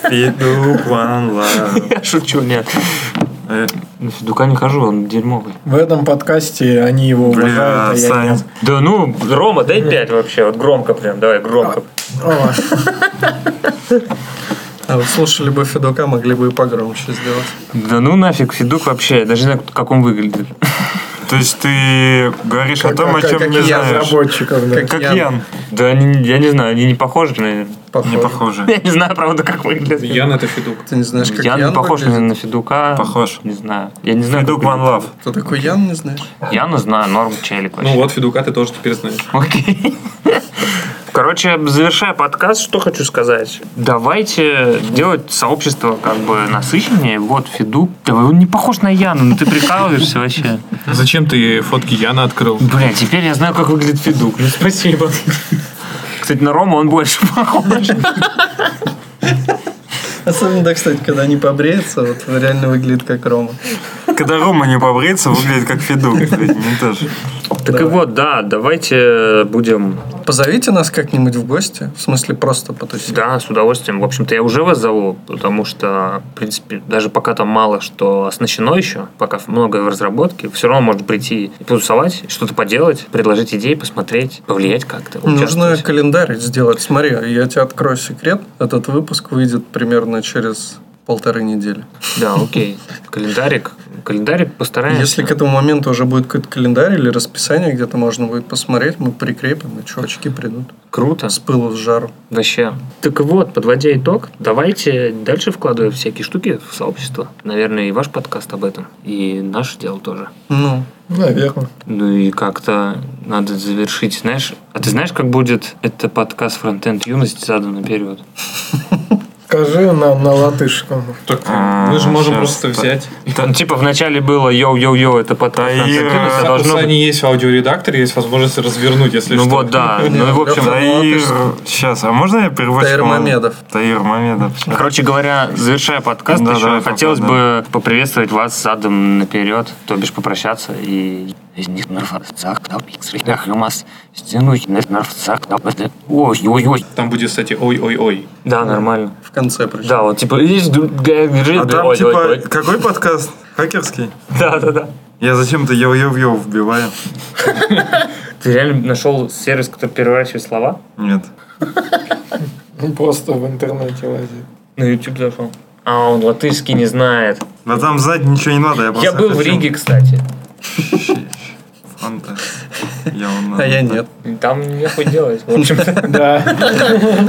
Федук, One Love. Я шучу, нет. Э, На Федука не хожу, он дерьмовый. В этом подкасте они его Бля, уважают, а я Сань. нет. Да ну, Рома, дай пять вообще. Вот громко прям, давай, громко. О, А вот слушали бы Федука, могли бы и погромче сделать. Да ну нафиг, Федук вообще, я даже не знаю, как он выглядит. То есть ты говоришь о том, о как- чем как не я знаешь. разработчиков, да. Как Как Ян. Ян. Да они, я не знаю, они не похожи, наверное. Похоже. Не похоже. Я не знаю, правда, как выглядит. Ян это Федук. Ты не знаешь, как Ян, Ян, похож выглядит? на Федука. Похож. Не знаю. Я не знаю. Федук One Love. Кто такой Ян, не знаешь? Яну знаю, норм челик вообще. Ну вот, Федука ты тоже теперь знаешь. Окей. Короче, завершая подкаст, что хочу сказать. Давайте делать сообщество как бы насыщеннее. Вот, Федук. Да он не похож на Яну, ну ты прикалываешься вообще. Зачем ты фотки Яна открыл? Бля, теперь я знаю, как выглядит Федук. Ну, спасибо. Кстати, на Рому он больше похож. Особенно, да, кстати, когда они побреются, вот реально выглядит как Рома. Когда Рома не побреется, выглядит как Федук. блядь, Не то Так и вот, да, давайте будем... Позовите нас как-нибудь в гости, в смысле просто потусить. Да, с удовольствием. В общем-то, я уже вас зову, потому что, в принципе, даже пока там мало что оснащено еще, пока многое в разработке, все равно можно прийти и потусовать, что-то поделать, предложить идеи, посмотреть, повлиять как-то. Нужно календарь сделать. Смотри, я тебе открою секрет. Этот выпуск выйдет примерно через полторы недели. Да, окей. Календарик. Календарик постараемся. Если к этому моменту уже будет какой-то календарь или расписание, где-то можно будет посмотреть, мы прикрепим, и чувачки придут. Круто. С пылу с жару. Вообще. Так вот, подводя итог, давайте дальше вкладывать всякие штуки в сообщество. Наверное, и ваш подкаст об этом, и наше дело тоже. Ну, Наверное. Ну и как-то надо завершить, знаешь. А ты знаешь, как будет это подкаст Фронтенд Юность задан наперед? Скажи на, на латышском. Так, А, мы же можем просто взять. Ну, типа вначале было йоу-йоу-йоу, это подкаст Да, Фронтенд и, Юность, а э, У должно быть... Есть в аудиоредакторе, есть возможность развернуть, если Ну что. вот, да. Ну и в общем... Таир... Сейчас, а можно я переводчиком? Таир Мамедов. Таир Мамедов. Короче говоря, завершая подкаст, еще хотелось бы поприветствовать вас задом наперед, то бишь попрощаться и Ой-ой-ой. Там будет, кстати, ой-ой-ой. Да, нормально. в конце причем. Да, вот типа... есть А там типа, ой, ой. какой подкаст? Хакерский? Да, да, да. Я зачем-то йоу-йоу-йоу вбиваю. Ты реально нашел сервис, который переворачивает слова? Нет. Просто в интернете лазит. На YouTube зашел. А, он латышский не знает. А там сзади ничего не надо. Я, Я был в хочу Риге, кстати. Я вон, А я нет. Там нехуй делать, в общем-то. Да.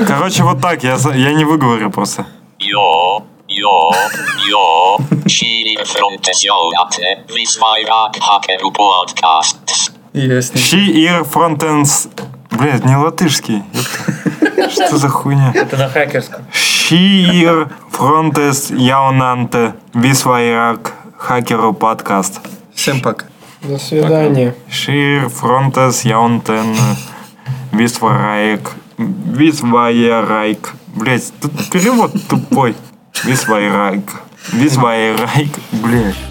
Короче, вот так. Я, я не выговорю просто. Jo, jo, jo, Chili frontesionate, Visvairak Hakeru Podcasts. Ясненько. She ear frontends... Блядь, не латышский. Что за хуйня? Это на хакерском. She ear frontes jaunante visvairāk hakeru подкаст. Всем пока. До свидания. Ear frontes jaunten visvairāk visvairāk. Блядь, тут перевод тупой. Visvairāk. Visvairāk. Блядь.